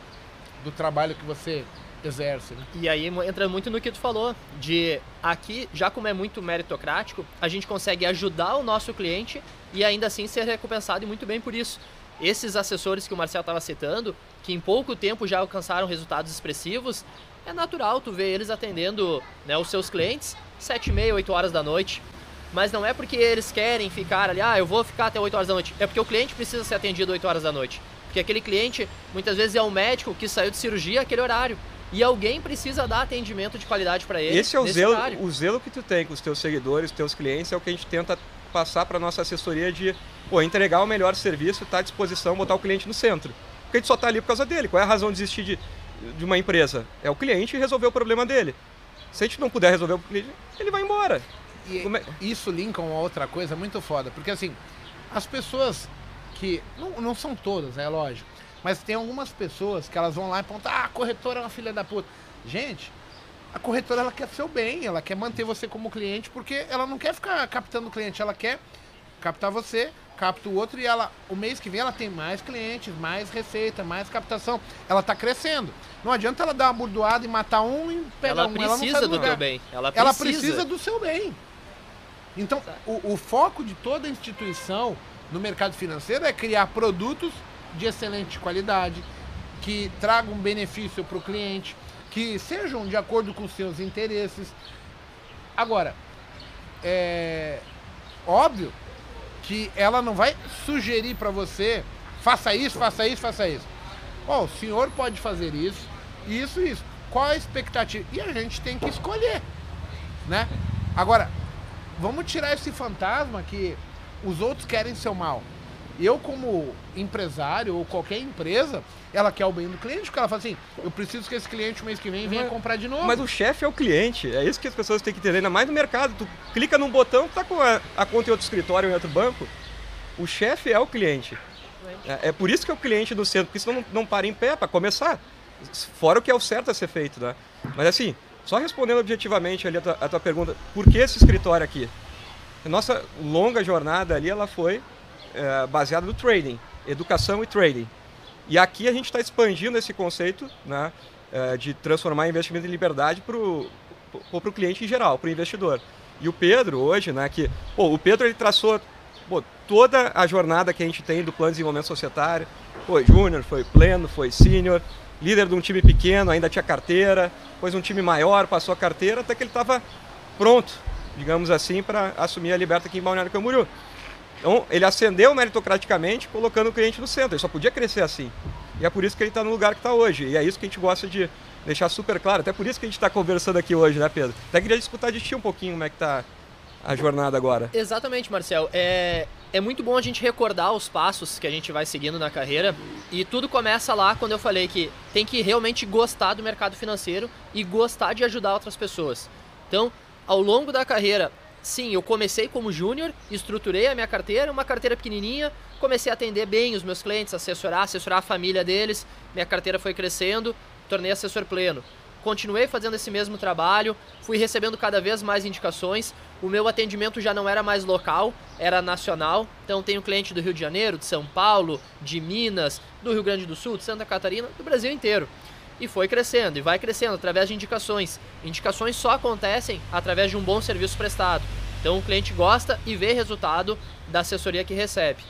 S1: do trabalho que você exerce. Né?
S3: E aí entra muito no que tu falou, de aqui, já como é muito meritocrático, a gente consegue ajudar o nosso cliente e ainda assim ser recompensado e muito bem por isso. Esses assessores que o Marcel estava citando, que em pouco tempo já alcançaram resultados expressivos, é natural tu ver eles atendendo né, os seus clientes sete e meia, oito horas da noite. Mas não é porque eles querem ficar ali, ah, eu vou ficar até 8 horas da noite. É porque o cliente precisa ser atendido 8 horas da noite. Porque aquele cliente, muitas vezes, é o médico que saiu de cirurgia aquele horário. E alguém precisa dar atendimento de qualidade para ele.
S2: Esse é o zelo, o zelo que tu tem com os teus seguidores, os teus clientes, é o que a gente tenta passar para nossa assessoria de pô, entregar o melhor serviço, estar tá à disposição, botar o cliente no centro. Porque a gente só está ali por causa dele. Qual é a razão de existir de, de uma empresa? É o cliente resolver o problema dele. Se a gente não puder resolver o cliente, ele vai embora.
S1: E é? isso linka uma outra coisa muito foda, porque assim, as pessoas que. Não, não são todas, é lógico. Mas tem algumas pessoas que elas vão lá e apontam, ah, a corretora é uma filha da puta. Gente, A corretora ela quer seu bem, ela quer manter você como cliente, porque ela não quer ficar captando o cliente, ela quer captar você, capta o outro e ela, o mês que vem ela tem mais clientes, mais receita, mais captação. Ela está crescendo. Não adianta ela dar uma burdoada e matar um e pegar
S3: ela
S1: um.
S3: Precisa
S1: ela
S3: do,
S1: do
S3: teu bem. Ela precisa.
S1: ela precisa do seu bem. Então, o, o, foco de toda instituição no mercado financeiro é criar produtos de excelente qualidade, que tragam benefício para o cliente, que sejam de acordo com seus interesses. Agora, é óbvio que ela não vai sugerir para você faça isso, faça isso, faça isso. Oh, o senhor pode fazer isso, isso, isso. Qual a expectativa? E a gente tem que escolher, né? Agora, vamos tirar esse fantasma que os outros querem seu mal. Eu, como empresário ou qualquer empresa, ela quer o bem do cliente, porque ela fala assim: eu preciso que esse cliente, o mês que vem, venha mas, comprar de novo.
S2: Mas o chefe é o cliente, é isso que as pessoas têm que entender, ainda mais no mercado. Tu clica num botão, tu tá com a, a conta em outro escritório, em outro banco. O chefe é o cliente. É, é, por isso que é o cliente do centro, porque senão não, não para em pé para começar. Fora o que é o certo a ser feito, né? Mas assim, só respondendo objetivamente ali a tua, a tua pergunta, por que esse escritório aqui? A nossa longa jornada ali, ela foi é, baseada no trading, educação e trading. E aqui a gente está expandindo esse conceito né, é, de transformar investimento em liberdade para o cliente em geral, para o investidor. E o Pedro hoje, né, que pô, o Pedro ele traçou pô, toda a jornada que a gente tem do plano de desenvolvimento societário. Foi júnior, foi pleno, foi sênior, líder de um time pequeno, ainda tinha carteira, depois um time maior, passou a carteira, até que ele estava pronto, digamos assim, para assumir a Liberta aqui em Balneário Camboriú. Então, ele ascendeu meritocraticamente, colocando o cliente no centro. Ele só podia crescer assim. E é por isso que ele está no lugar que está hoje. E é isso que a gente gosta de deixar super claro. Até por isso que a gente está conversando aqui hoje, né, Pedro? Até queria discutir de ti um pouquinho como é que está a jornada agora.
S3: Exatamente, Marcel. É, é muito bom a gente recordar os passos que a gente vai seguindo na carreira. E tudo começa lá quando eu falei que tem que realmente gostar do mercado financeiro e gostar de ajudar outras pessoas. Então, ao longo da carreira, sim, eu comecei como júnior, estruturei a minha carteira, uma carteira pequenininha, comecei a atender bem os meus clientes, assessorar, assessorar a família deles, minha carteira foi crescendo, tornei assessor pleno. Continuei fazendo esse mesmo trabalho, fui recebendo cada vez mais indicações. O meu atendimento já não era mais local, era nacional. Então tenho cliente do Rio de Janeiro, de São Paulo, de Minas, do Rio Grande do Sul, de Santa Catarina, do Brasil inteiro. E foi crescendo e vai crescendo através de indicações. Indicações só acontecem através de um bom serviço prestado. Então o cliente gosta e vê resultado da assessoria que recebe.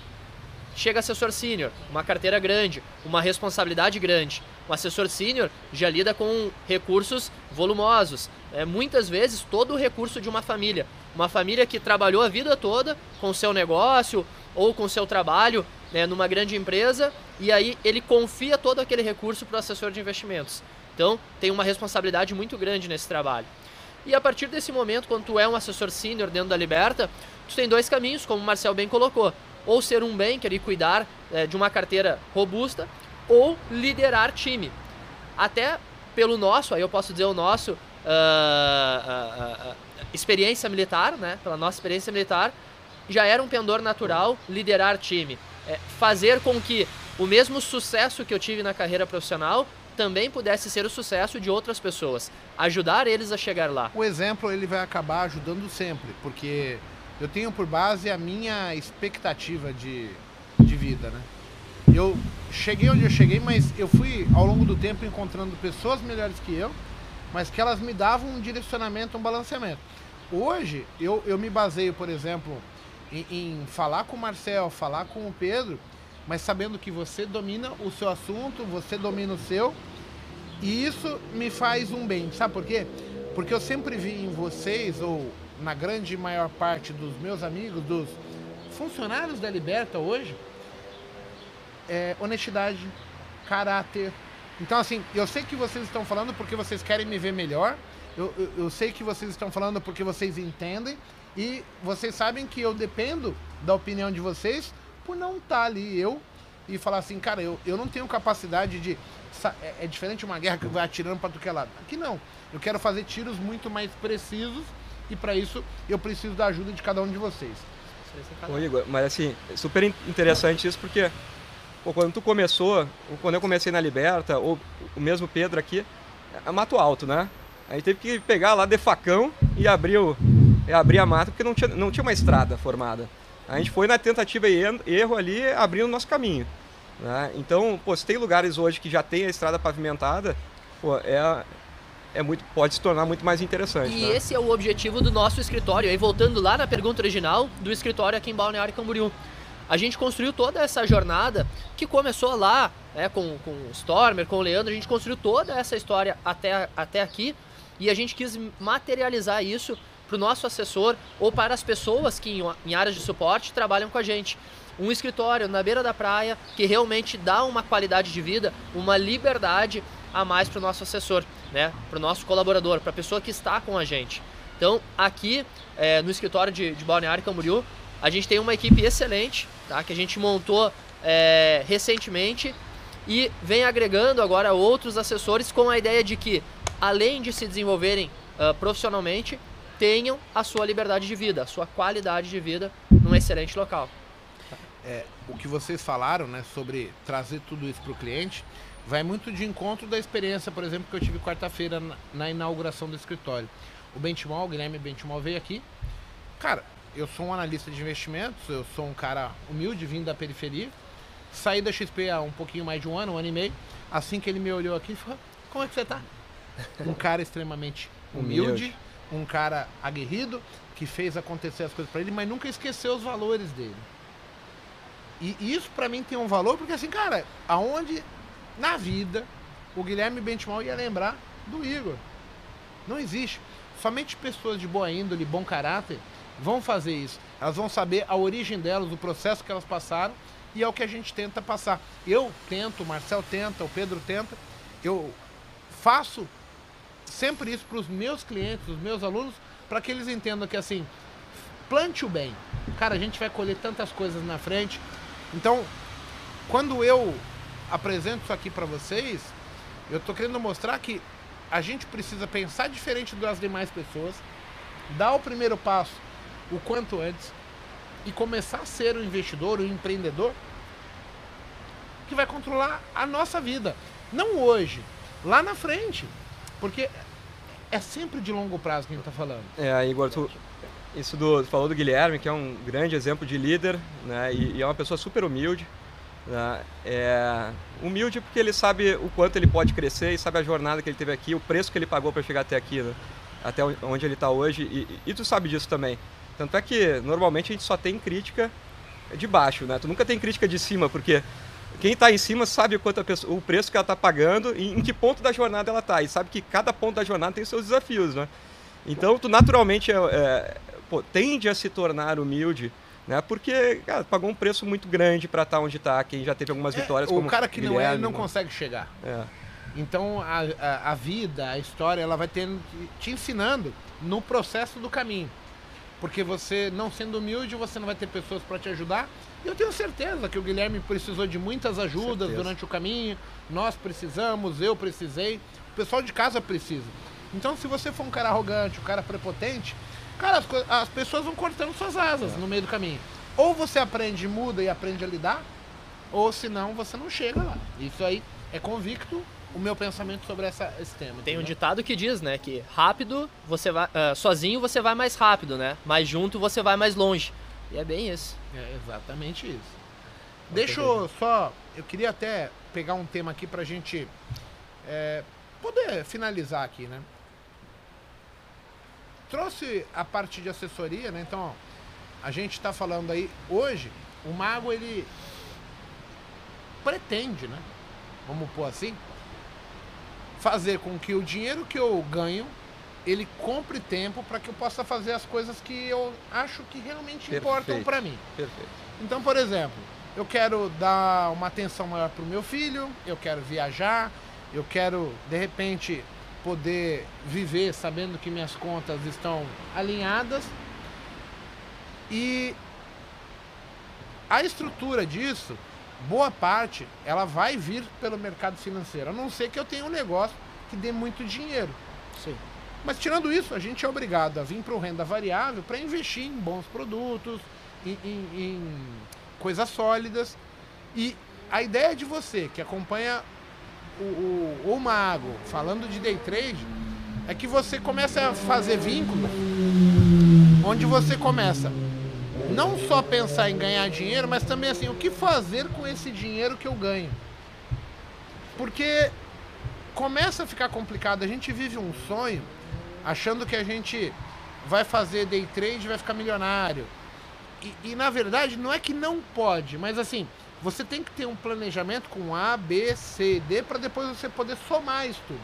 S3: Chega assessor sênior, uma carteira grande, uma responsabilidade grande. O assessor sênior já lida com recursos volumosos. É, muitas vezes todo o recurso de uma família. Uma família que trabalhou a vida toda com seu negócio ou com seu trabalho né, numa grande empresa e aí ele confia todo aquele recurso para o assessor de investimentos. Então tem uma responsabilidade muito grande nesse trabalho. E a partir desse momento, quando tu é um assessor sênior dentro da Liberta, tu tem dois caminhos, como o Marcel bem colocou. Ou ser um banker e cuidar é, de uma carteira robusta, ou liderar time. Até pelo nosso, aí eu posso dizer o nosso, uh, uh, uh, experiência militar, né? Pela nossa experiência militar, já era um pendor natural liderar time. É, fazer com que o mesmo sucesso que eu tive na carreira profissional também pudesse ser o sucesso de outras pessoas, ajudar eles a chegar lá.
S1: O exemplo ele vai acabar ajudando sempre, porque eu tenho por base a minha expectativa de, de vida, né? Eu cheguei onde eu cheguei, mas eu fui ao longo do tempo encontrando pessoas melhores que eu, mas que elas me davam um direcionamento, um balanceamento. Hoje eu, eu me baseio, por exemplo, em, em falar com o Marcel, falar com o Pedro, mas sabendo que você domina o seu assunto, você domina o seu, e isso me faz um bem. Sabe por quê? Porque eu sempre vi em vocês, ou na grande maior parte dos meus amigos, dos funcionários da Liberta hoje, é, honestidade, caráter. Então, assim, eu sei que vocês estão falando porque vocês querem me ver melhor. Eu, eu, eu sei que vocês estão falando porque vocês entendem. E vocês sabem que eu dependo da opinião de vocês por não estar tá ali eu e falar assim, cara, eu, eu não tenho capacidade de é, é diferente uma guerra que vai atirando para tu que é lado. Aqui não. Eu quero fazer tiros muito mais precisos e para isso eu preciso da ajuda de cada um de vocês.
S2: Ô Igor, mas assim, super interessante isso porque pô, quando tu começou, quando eu comecei na Liberta, ou o mesmo Pedro aqui, é mato alto, né? A gente teve que pegar lá de facão e abrir, o, e abrir a mata, porque não tinha, não tinha uma estrada formada. A gente foi na tentativa e erro ali, abrindo o nosso caminho. Né? Então, pô, se tem lugares hoje que já tem a estrada pavimentada, pô, é, é muito, pode se tornar muito mais interessante.
S3: E
S2: né?
S3: esse é o objetivo do nosso escritório. Aí voltando lá na pergunta original do escritório aqui em Balneário Camboriú. A gente construiu toda essa jornada que começou lá né, com, com o Stormer, com o Leandro, a gente construiu toda essa história até, até aqui e a gente quis materializar isso para o nosso assessor ou para as pessoas que em, em áreas de suporte trabalham com a gente um escritório na beira da praia que realmente dá uma qualidade de vida, uma liberdade a mais para o nosso assessor, né? para o nosso colaborador, para a pessoa que está com a gente. Então, aqui é, no escritório de, de Balneário Camboriú, a gente tem uma equipe excelente, tá? que a gente montou é, recentemente e vem agregando agora outros assessores com a ideia de que, além de se desenvolverem uh, profissionalmente, tenham a sua liberdade de vida, a sua qualidade de vida num excelente local
S1: é, o que vocês falaram, né, sobre trazer tudo isso para o cliente, vai muito de encontro da experiência, por exemplo, que eu tive quarta-feira na, na, inauguração do escritório. O Benchimol, o Guilherme Benchimol veio aqui. Cara, eu sou um analista de investimentos, eu sou um cara humilde, vindo da periferia. Saí da XP há um pouquinho mais de um ano, um ano e meio. Assim que ele me olhou aqui, ele falou: Como é que você tá? *laughs* Um cara extremamente humilde, humilde. Um cara aguerrido, que fez acontecer as coisas para ele, mas nunca esqueceu os valores dele. E isso para mim tem um valor, porque assim, cara, aonde na vida o Guilherme Benchimol ia lembrar do Igor? Não existe. Somente pessoas de boa índole, bom caráter, vão fazer isso. Elas vão saber a origem delas, o processo que elas passaram, e é o que a gente tenta passar. Eu tento, o Marcel tenta, o Pedro tenta. Eu faço sempre isso para os meus clientes, os meus alunos, para que eles entendam que assim, plante o bem. Cara, a gente vai colher tantas coisas na frente. Então, quando eu apresento isso aqui para vocês, eu estou querendo mostrar que a gente precisa pensar diferente das demais pessoas, dar o primeiro passo o quanto antes e começar a ser o um investidor, o um empreendedor que vai controlar a nossa vida. Não hoje, lá na frente. Porque é sempre de longo prazo que a gente está falando.
S2: É, Igor, tu, isso do, falou do Guilherme, que é um grande exemplo de líder, né? E, e é uma pessoa super humilde. Né? É humilde porque ele sabe o quanto ele pode crescer e sabe a jornada que ele teve aqui, o preço que ele pagou para chegar até aqui, né? até onde ele está hoje. E, e, tu sabe disso também. Tanto é que normalmente a gente só tem crítica de baixo, né? Tu nunca tem crítica de cima, porque quem está em cima sabe o, quanto pessoa, o preço que ela está pagando e em que ponto da jornada ela está. E sabe que cada ponto da jornada tem seus desafios, né? Então, tu naturalmente é, é, pô, tende a se tornar humilde, né? Porque cara, pagou um preço muito grande para estar tá onde está. Quem já teve algumas é, vitórias.
S1: O cara que Guilherme, não é, ele não consegue chegar. É. Então a, a, a, vida, a história, ela vai tendo, te ensinando no processo do caminho. Porque você, não sendo humilde, você não vai ter pessoas para te ajudar. E eu tenho certeza que o Guilherme precisou de muitas ajudas durante o caminho. Nós precisamos, eu precisei, o pessoal de casa precisa. Então, se você for um cara arrogante, um cara prepotente, Cara, as, as pessoas vão cortando suas asas é. no meio do caminho. Ou você aprende, muda e aprende a lidar, ou senão você não chega lá. Isso aí é convicto o meu pensamento sobre essa, esse tema.
S3: Tem entendeu? um ditado que diz, né, que rápido você vai, uh, sozinho você vai mais rápido, né? Mas junto você vai mais longe. E é bem isso.
S1: É exatamente isso. Deixa eu só, eu queria até pegar um tema aqui pra gente é, poder finalizar aqui, né? trouxe a parte de assessoria, né? Então, a gente está falando aí hoje, o mago ele pretende, né? Vamos pôr assim, fazer com que o dinheiro que eu ganho ele compre tempo para que eu possa fazer as coisas que eu acho que realmente Perfeito. importam para mim.
S2: Perfeito.
S1: Então, por exemplo, eu quero dar uma atenção maior para o meu filho, eu quero viajar, eu quero de repente poder viver sabendo que minhas contas estão alinhadas. E a estrutura disso, boa parte, ela vai vir pelo mercado financeiro, a não ser que eu tenha um negócio que dê muito dinheiro. Sim. Mas tirando isso, a gente é obrigado a vir para o renda variável para investir em bons produtos, em, em, em coisas sólidas. E a ideia de você que acompanha o, o, o Mago falando de day trade é que você começa a fazer vínculos onde você começa não só pensar em ganhar dinheiro, mas também assim, o que fazer com esse dinheiro que eu ganho? Porque começa a ficar complicado. A gente vive um sonho achando que a gente vai fazer day trade vai ficar milionário. E, e, na verdade não é que não pode, mas assim, você tem que ter um planejamento com A, B, C, D para depois você poder somar isso tudo.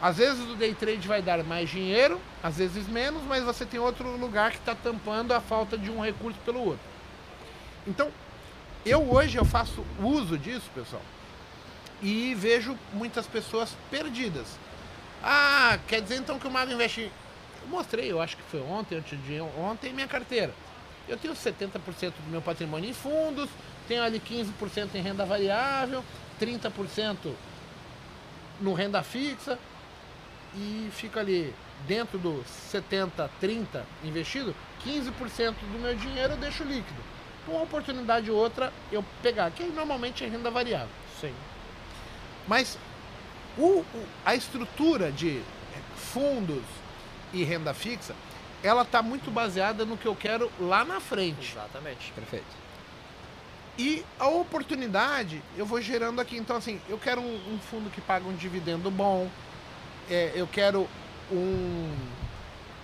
S1: Às vezes o day trade vai dar mais dinheiro, às vezes menos, mas você tem outro lugar que está tampando a falta de um recurso pelo outro. Então, eu hoje eu faço uso disso, pessoal, e vejo muitas pessoas perdidas. Ah, quer dizer então que o Mago investe. Eu mostrei, eu acho que foi ontem, antes de ontem, minha carteira. Eu tenho 70% do meu patrimônio em fundos, tenho ali 15% em renda variável, 30% no renda fixa, e fica ali dentro do 70, 30 investido, 15% do meu dinheiro eu deixo líquido. Uma oportunidade ou outra eu pegar, que normalmente é renda variável.
S3: Sim.
S1: Mas o, o, a estrutura de fundos e renda fixa, ela está muito baseada no que eu quero lá na frente.
S3: Exatamente.
S2: Perfeito.
S1: E a oportunidade eu vou gerando aqui. Então, assim, eu quero um, um fundo que paga um dividendo bom, é, eu quero um,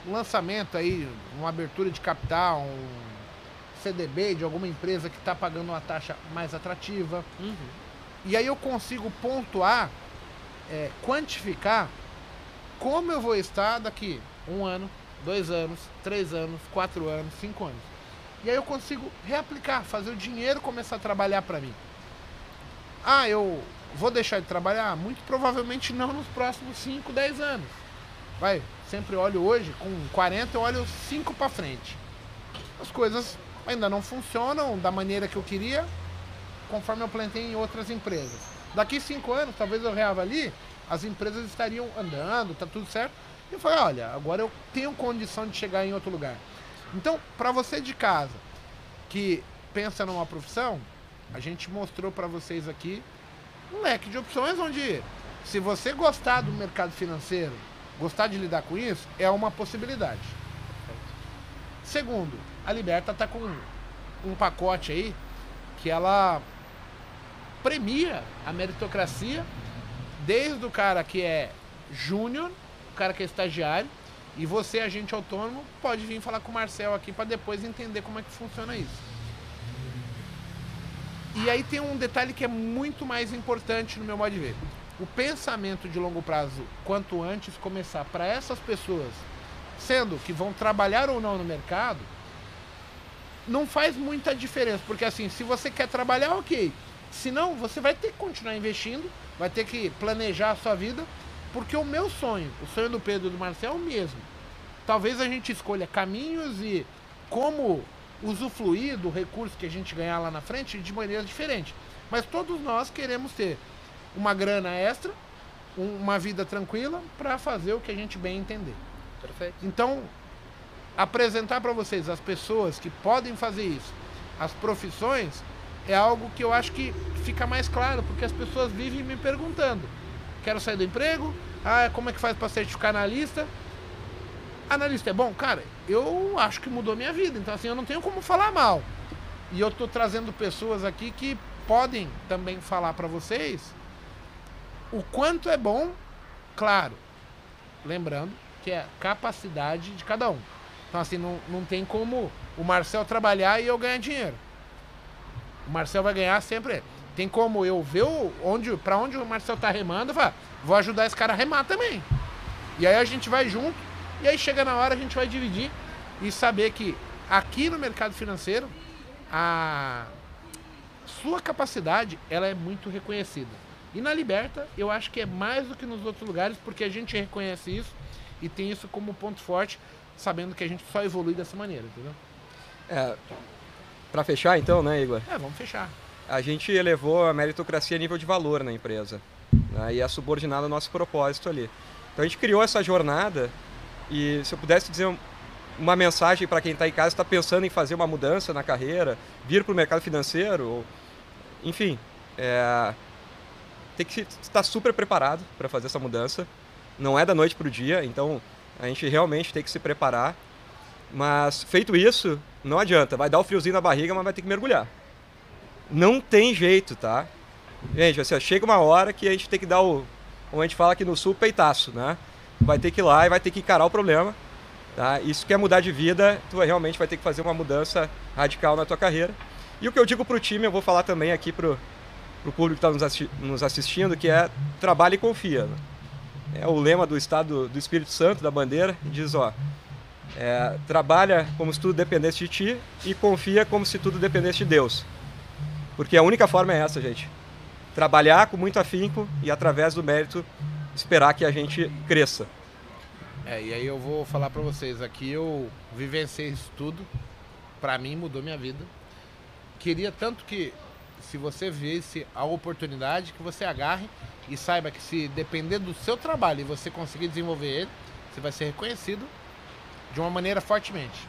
S1: um lançamento aí, uma abertura de capital, um CDB de alguma empresa que está pagando uma taxa mais atrativa.
S3: Uhum.
S1: E aí eu consigo pontuar, é, quantificar como eu vou estar daqui um ano, dois anos, três anos, quatro anos, cinco anos. E aí eu consigo reaplicar, fazer o dinheiro começar a trabalhar para mim. Ah, eu Vou deixar de trabalhar? Muito provavelmente não nos próximos 5, 10 anos. Vai, sempre olho hoje, com 40 eu olho 5 para frente. As coisas ainda não funcionam da maneira que eu queria, conforme eu plantei em outras empresas. Daqui 5 anos, talvez eu reavalie, as empresas estariam andando, tá tudo certo. E eu falei, olha, agora eu tenho condição de chegar em outro lugar. Então, para você de casa que pensa numa profissão, a gente mostrou para vocês aqui um leque de opções onde, se você gostar do mercado financeiro, gostar de lidar com isso, é uma possibilidade. Segundo, a Liberta está com um pacote aí que ela premia a meritocracia desde o cara que é júnior, o cara que é estagiário, e você, agente autônomo, pode vir falar com o Marcel aqui para depois entender como é que funciona isso. E aí tem um detalhe que é muito mais importante no meu modo de ver. O pensamento de longo prazo, quanto antes começar para essas pessoas, sendo que vão trabalhar ou não no mercado, não faz muita diferença, porque assim, se você quer trabalhar, ok. Se não, você vai ter que continuar investindo, vai ter que planejar a sua vida, porque o meu sonho, o sonho do Pedro e do Marcel é o mesmo. Talvez a gente escolha caminhos e como usufruir do recurso que a gente ganhar lá na frente de maneira diferente. Mas todos nós queremos ter uma grana extra, um, uma vida tranquila para fazer o que a gente bem entender.
S3: Perfeito.
S1: Então, apresentar para vocês as pessoas que podem fazer isso, as profissões, é algo que eu acho que fica mais claro, porque as pessoas vivem me perguntando: quero sair do emprego? Ah, como é que faz para certificar analista? Analista é bom? Cara, eu acho que mudou minha vida. Então, assim, eu não tenho como falar mal. E eu tô trazendo pessoas aqui que podem também falar para vocês o quanto é bom, claro, lembrando que é capacidade de cada um. Então, assim, não, não tem como o Marcel trabalhar e eu ganhar dinheiro. O Marcel vai ganhar sempre. Tem como eu ver onde, para onde o Marcel tá remando e falar, vou ajudar esse cara a remar também. E aí a gente vai junto e aí chega na hora a gente vai dividir e saber que aqui no mercado financeiro a sua capacidade ela é muito reconhecida. E na Liberta eu acho que é mais do que nos outros lugares porque a gente reconhece isso e tem isso como ponto forte, sabendo que a gente só evolui dessa maneira, entendeu?
S2: É, para fechar então, né, Igor?
S1: É, vamos fechar.
S2: A gente elevou a meritocracia a nível de valor na empresa. Né, e é subordinado ao nosso propósito ali. Então a gente criou essa jornada e se eu pudesse dizer uma mensagem para quem está em casa está pensando em fazer uma mudança na carreira, vir para o mercado financeiro, ou, enfim, é, tem que estar super preparado para fazer essa mudança. não é da noite para o dia, então a gente realmente tem que se preparar. Mas feito isso, não adianta, vai dar o friozinho na barriga, mas vai ter que mergulhar. Não tem jeito, tá? Gente, assim, chega uma hora que a gente tem que dar o, como a gente fala aqui no sul, peitaço, né? Vai ter que ir lá e vai ter que encarar o problema. Tá? Isso quer mudar de vida, tu realmente vai ter que fazer uma mudança radical na tua carreira. E o que eu digo para o time, eu vou falar também aqui para o público que está nos, assisti nos, assistindo, que é trabalhe e confia. É o lema do Estado do Espírito Santo, da bandeira, diz, ó, é, trabalha como se tudo dependesse de ti e confia como se tudo dependesse de Deus. Porque a única forma é essa, gente. Trabalhar com muito afinco e através do mérito esperar que a gente cresça.
S1: É, e aí eu vou falar para vocês aqui, eu vivenciei isso tudo. Para mim mudou minha vida. Queria tanto que se você visse a oportunidade que você agarre e saiba que se depender do seu trabalho e você conseguir desenvolver ele, você vai ser reconhecido de uma maneira fortemente.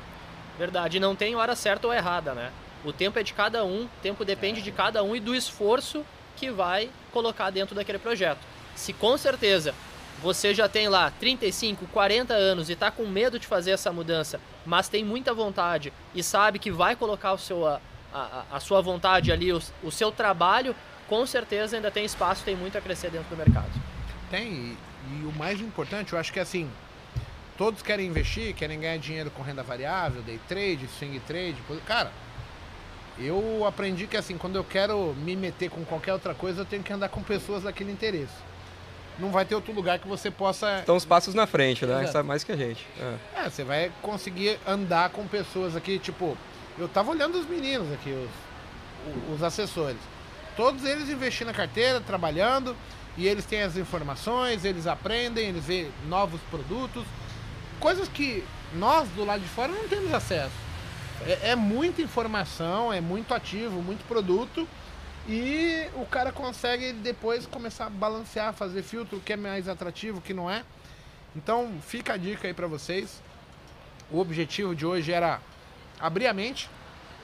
S3: Verdade, não tem hora certa ou errada, né? O tempo é de cada um, o tempo depende de cada um e do esforço que vai colocar dentro daquele projeto. Se com certeza você já tem lá 35, 40 anos e está com medo de fazer essa mudança, mas tem muita vontade e sabe que vai colocar o seu, a, a, a sua vontade ali, o, o, seu trabalho, com certeza ainda tem espaço, tem muito a crescer dentro do mercado.
S1: Tem, e, e o mais importante, eu acho que é assim, todos querem investir, querem ganhar dinheiro com renda variável, day trade, swing trade, cara, eu aprendi que assim, quando eu quero me meter com qualquer outra coisa, eu tenho que andar com pessoas daquele interesse. Não vai ter outro lugar que você possa.
S2: Estão os passos na frente, né? Exato. Sabe mais que a gente.
S1: É. é. você vai conseguir andar com pessoas aqui, tipo, eu tava olhando os meninos aqui, os, os assessores. Todos eles investindo na carteira, trabalhando, e eles têm as informações, eles aprendem, eles veem novos produtos, coisas que nós do lado de fora não temos acesso. É, é muita informação, é muito ativo, muito produto. E o cara consegue depois começar a balancear, fazer filtro, o que é mais atrativo, o que não é. Então fica a dica aí para vocês. O objetivo de hoje era abrir a mente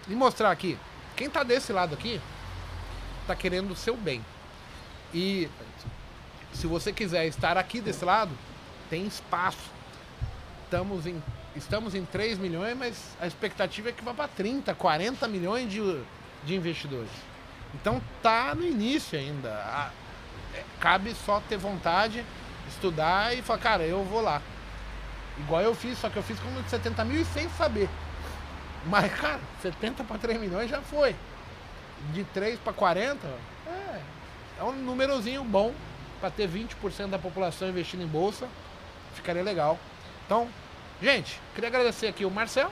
S1: e mostrar aqui. Quem tá desse lado aqui tá querendo o seu bem. E se você quiser estar aqui desse lado, tem espaço. Estamos em estamos em 3 milhões, mas a expectativa é que vá para 30, 40 milhões de, de investidores. Então tá no início ainda. A, é, cabe só ter vontade, estudar e falar, cara, eu vou lá. Igual eu fiz, só que eu fiz com 70 mil e sem saber. Mas, cara, 70 para 3 milhões já foi. De 3 para 40, é, é um númerozinho bom para ter 20% da população investindo em bolsa. Ficaria legal. Então, Gente, queria agradecer aqui o Marcel,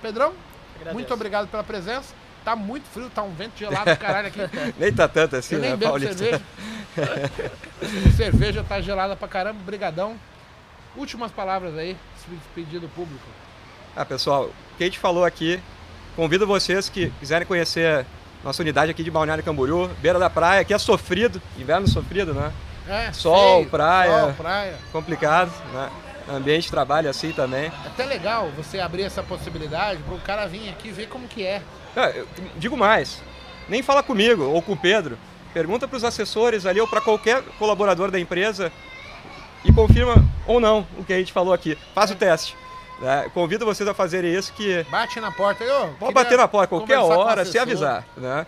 S1: Pedrão. Agradeço. Muito obrigado pela presença. Tá muito frio, tá um vento gelado do caralho aqui. *laughs*
S2: nem tá tanto assim, Eu
S1: né,
S2: nem bebo cerveja. *laughs*
S1: cerveja tá gelada pra caramba. Brigadão. Últimas palavras aí, pedido público.
S2: Ah, pessoal, o que a gente falou aqui, convido vocês que quiserem conhecer nossa unidade aqui de Balneário Camboriú, beira da praia, que é sofrido, inverno sofrido, né?
S1: É,
S2: sol, feio, praia,
S1: sol, praia,
S2: complicado, né? Ambiente de trabalho assim também.
S1: É até legal você abrir essa possibilidade para o cara vir aqui ver como que é.
S2: é digo mais, nem fala comigo ou com o Pedro. Pergunta para os assessores ali ou para qualquer colaborador da empresa e confirma ou não o que a gente falou aqui. Faz é. o teste. É, convido vocês a fazerem isso que...
S1: Bate na porta. Eu
S2: Pode bater na porta qualquer hora, se avisar. Né?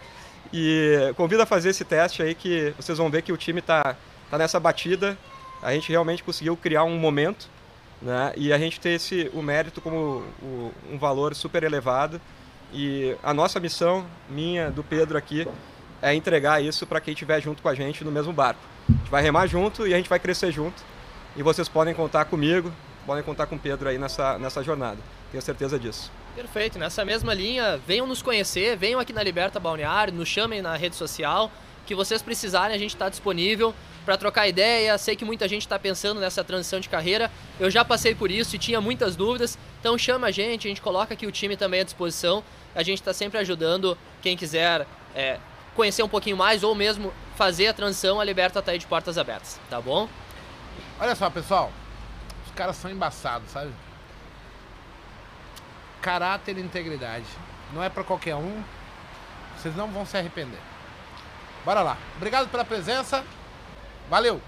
S2: E convido a fazer esse teste aí que vocês vão ver que o time está tá nessa batida. A gente realmente conseguiu criar um momento né? E a gente tem esse, o mérito como o, um valor super elevado. E a nossa missão, minha, do Pedro aqui, é entregar isso para quem estiver junto com a gente no mesmo barco. A gente vai remar junto e a gente vai crescer junto. E vocês podem contar comigo, podem contar com o Pedro aí nessa, nessa jornada. Tenho certeza disso.
S3: Perfeito. Nessa mesma linha, venham nos conhecer, venham aqui na Liberta Balneário, nos chamem na rede social. Que vocês precisarem, a gente está disponível para trocar ideia. Sei que muita gente está pensando nessa transição de carreira. Eu já passei por isso e tinha muitas dúvidas. Então chama a gente, a gente coloca aqui o time também à disposição. A gente está sempre ajudando quem quiser é, conhecer um pouquinho mais ou mesmo fazer a transição. A Liberta está aí de portas abertas, tá bom?
S1: Olha só, pessoal. Os caras são embaçados, sabe? Caráter e integridade. Não é para qualquer um. Vocês não vão se arrepender. Bora lá. Obrigado pela presença. Valeu!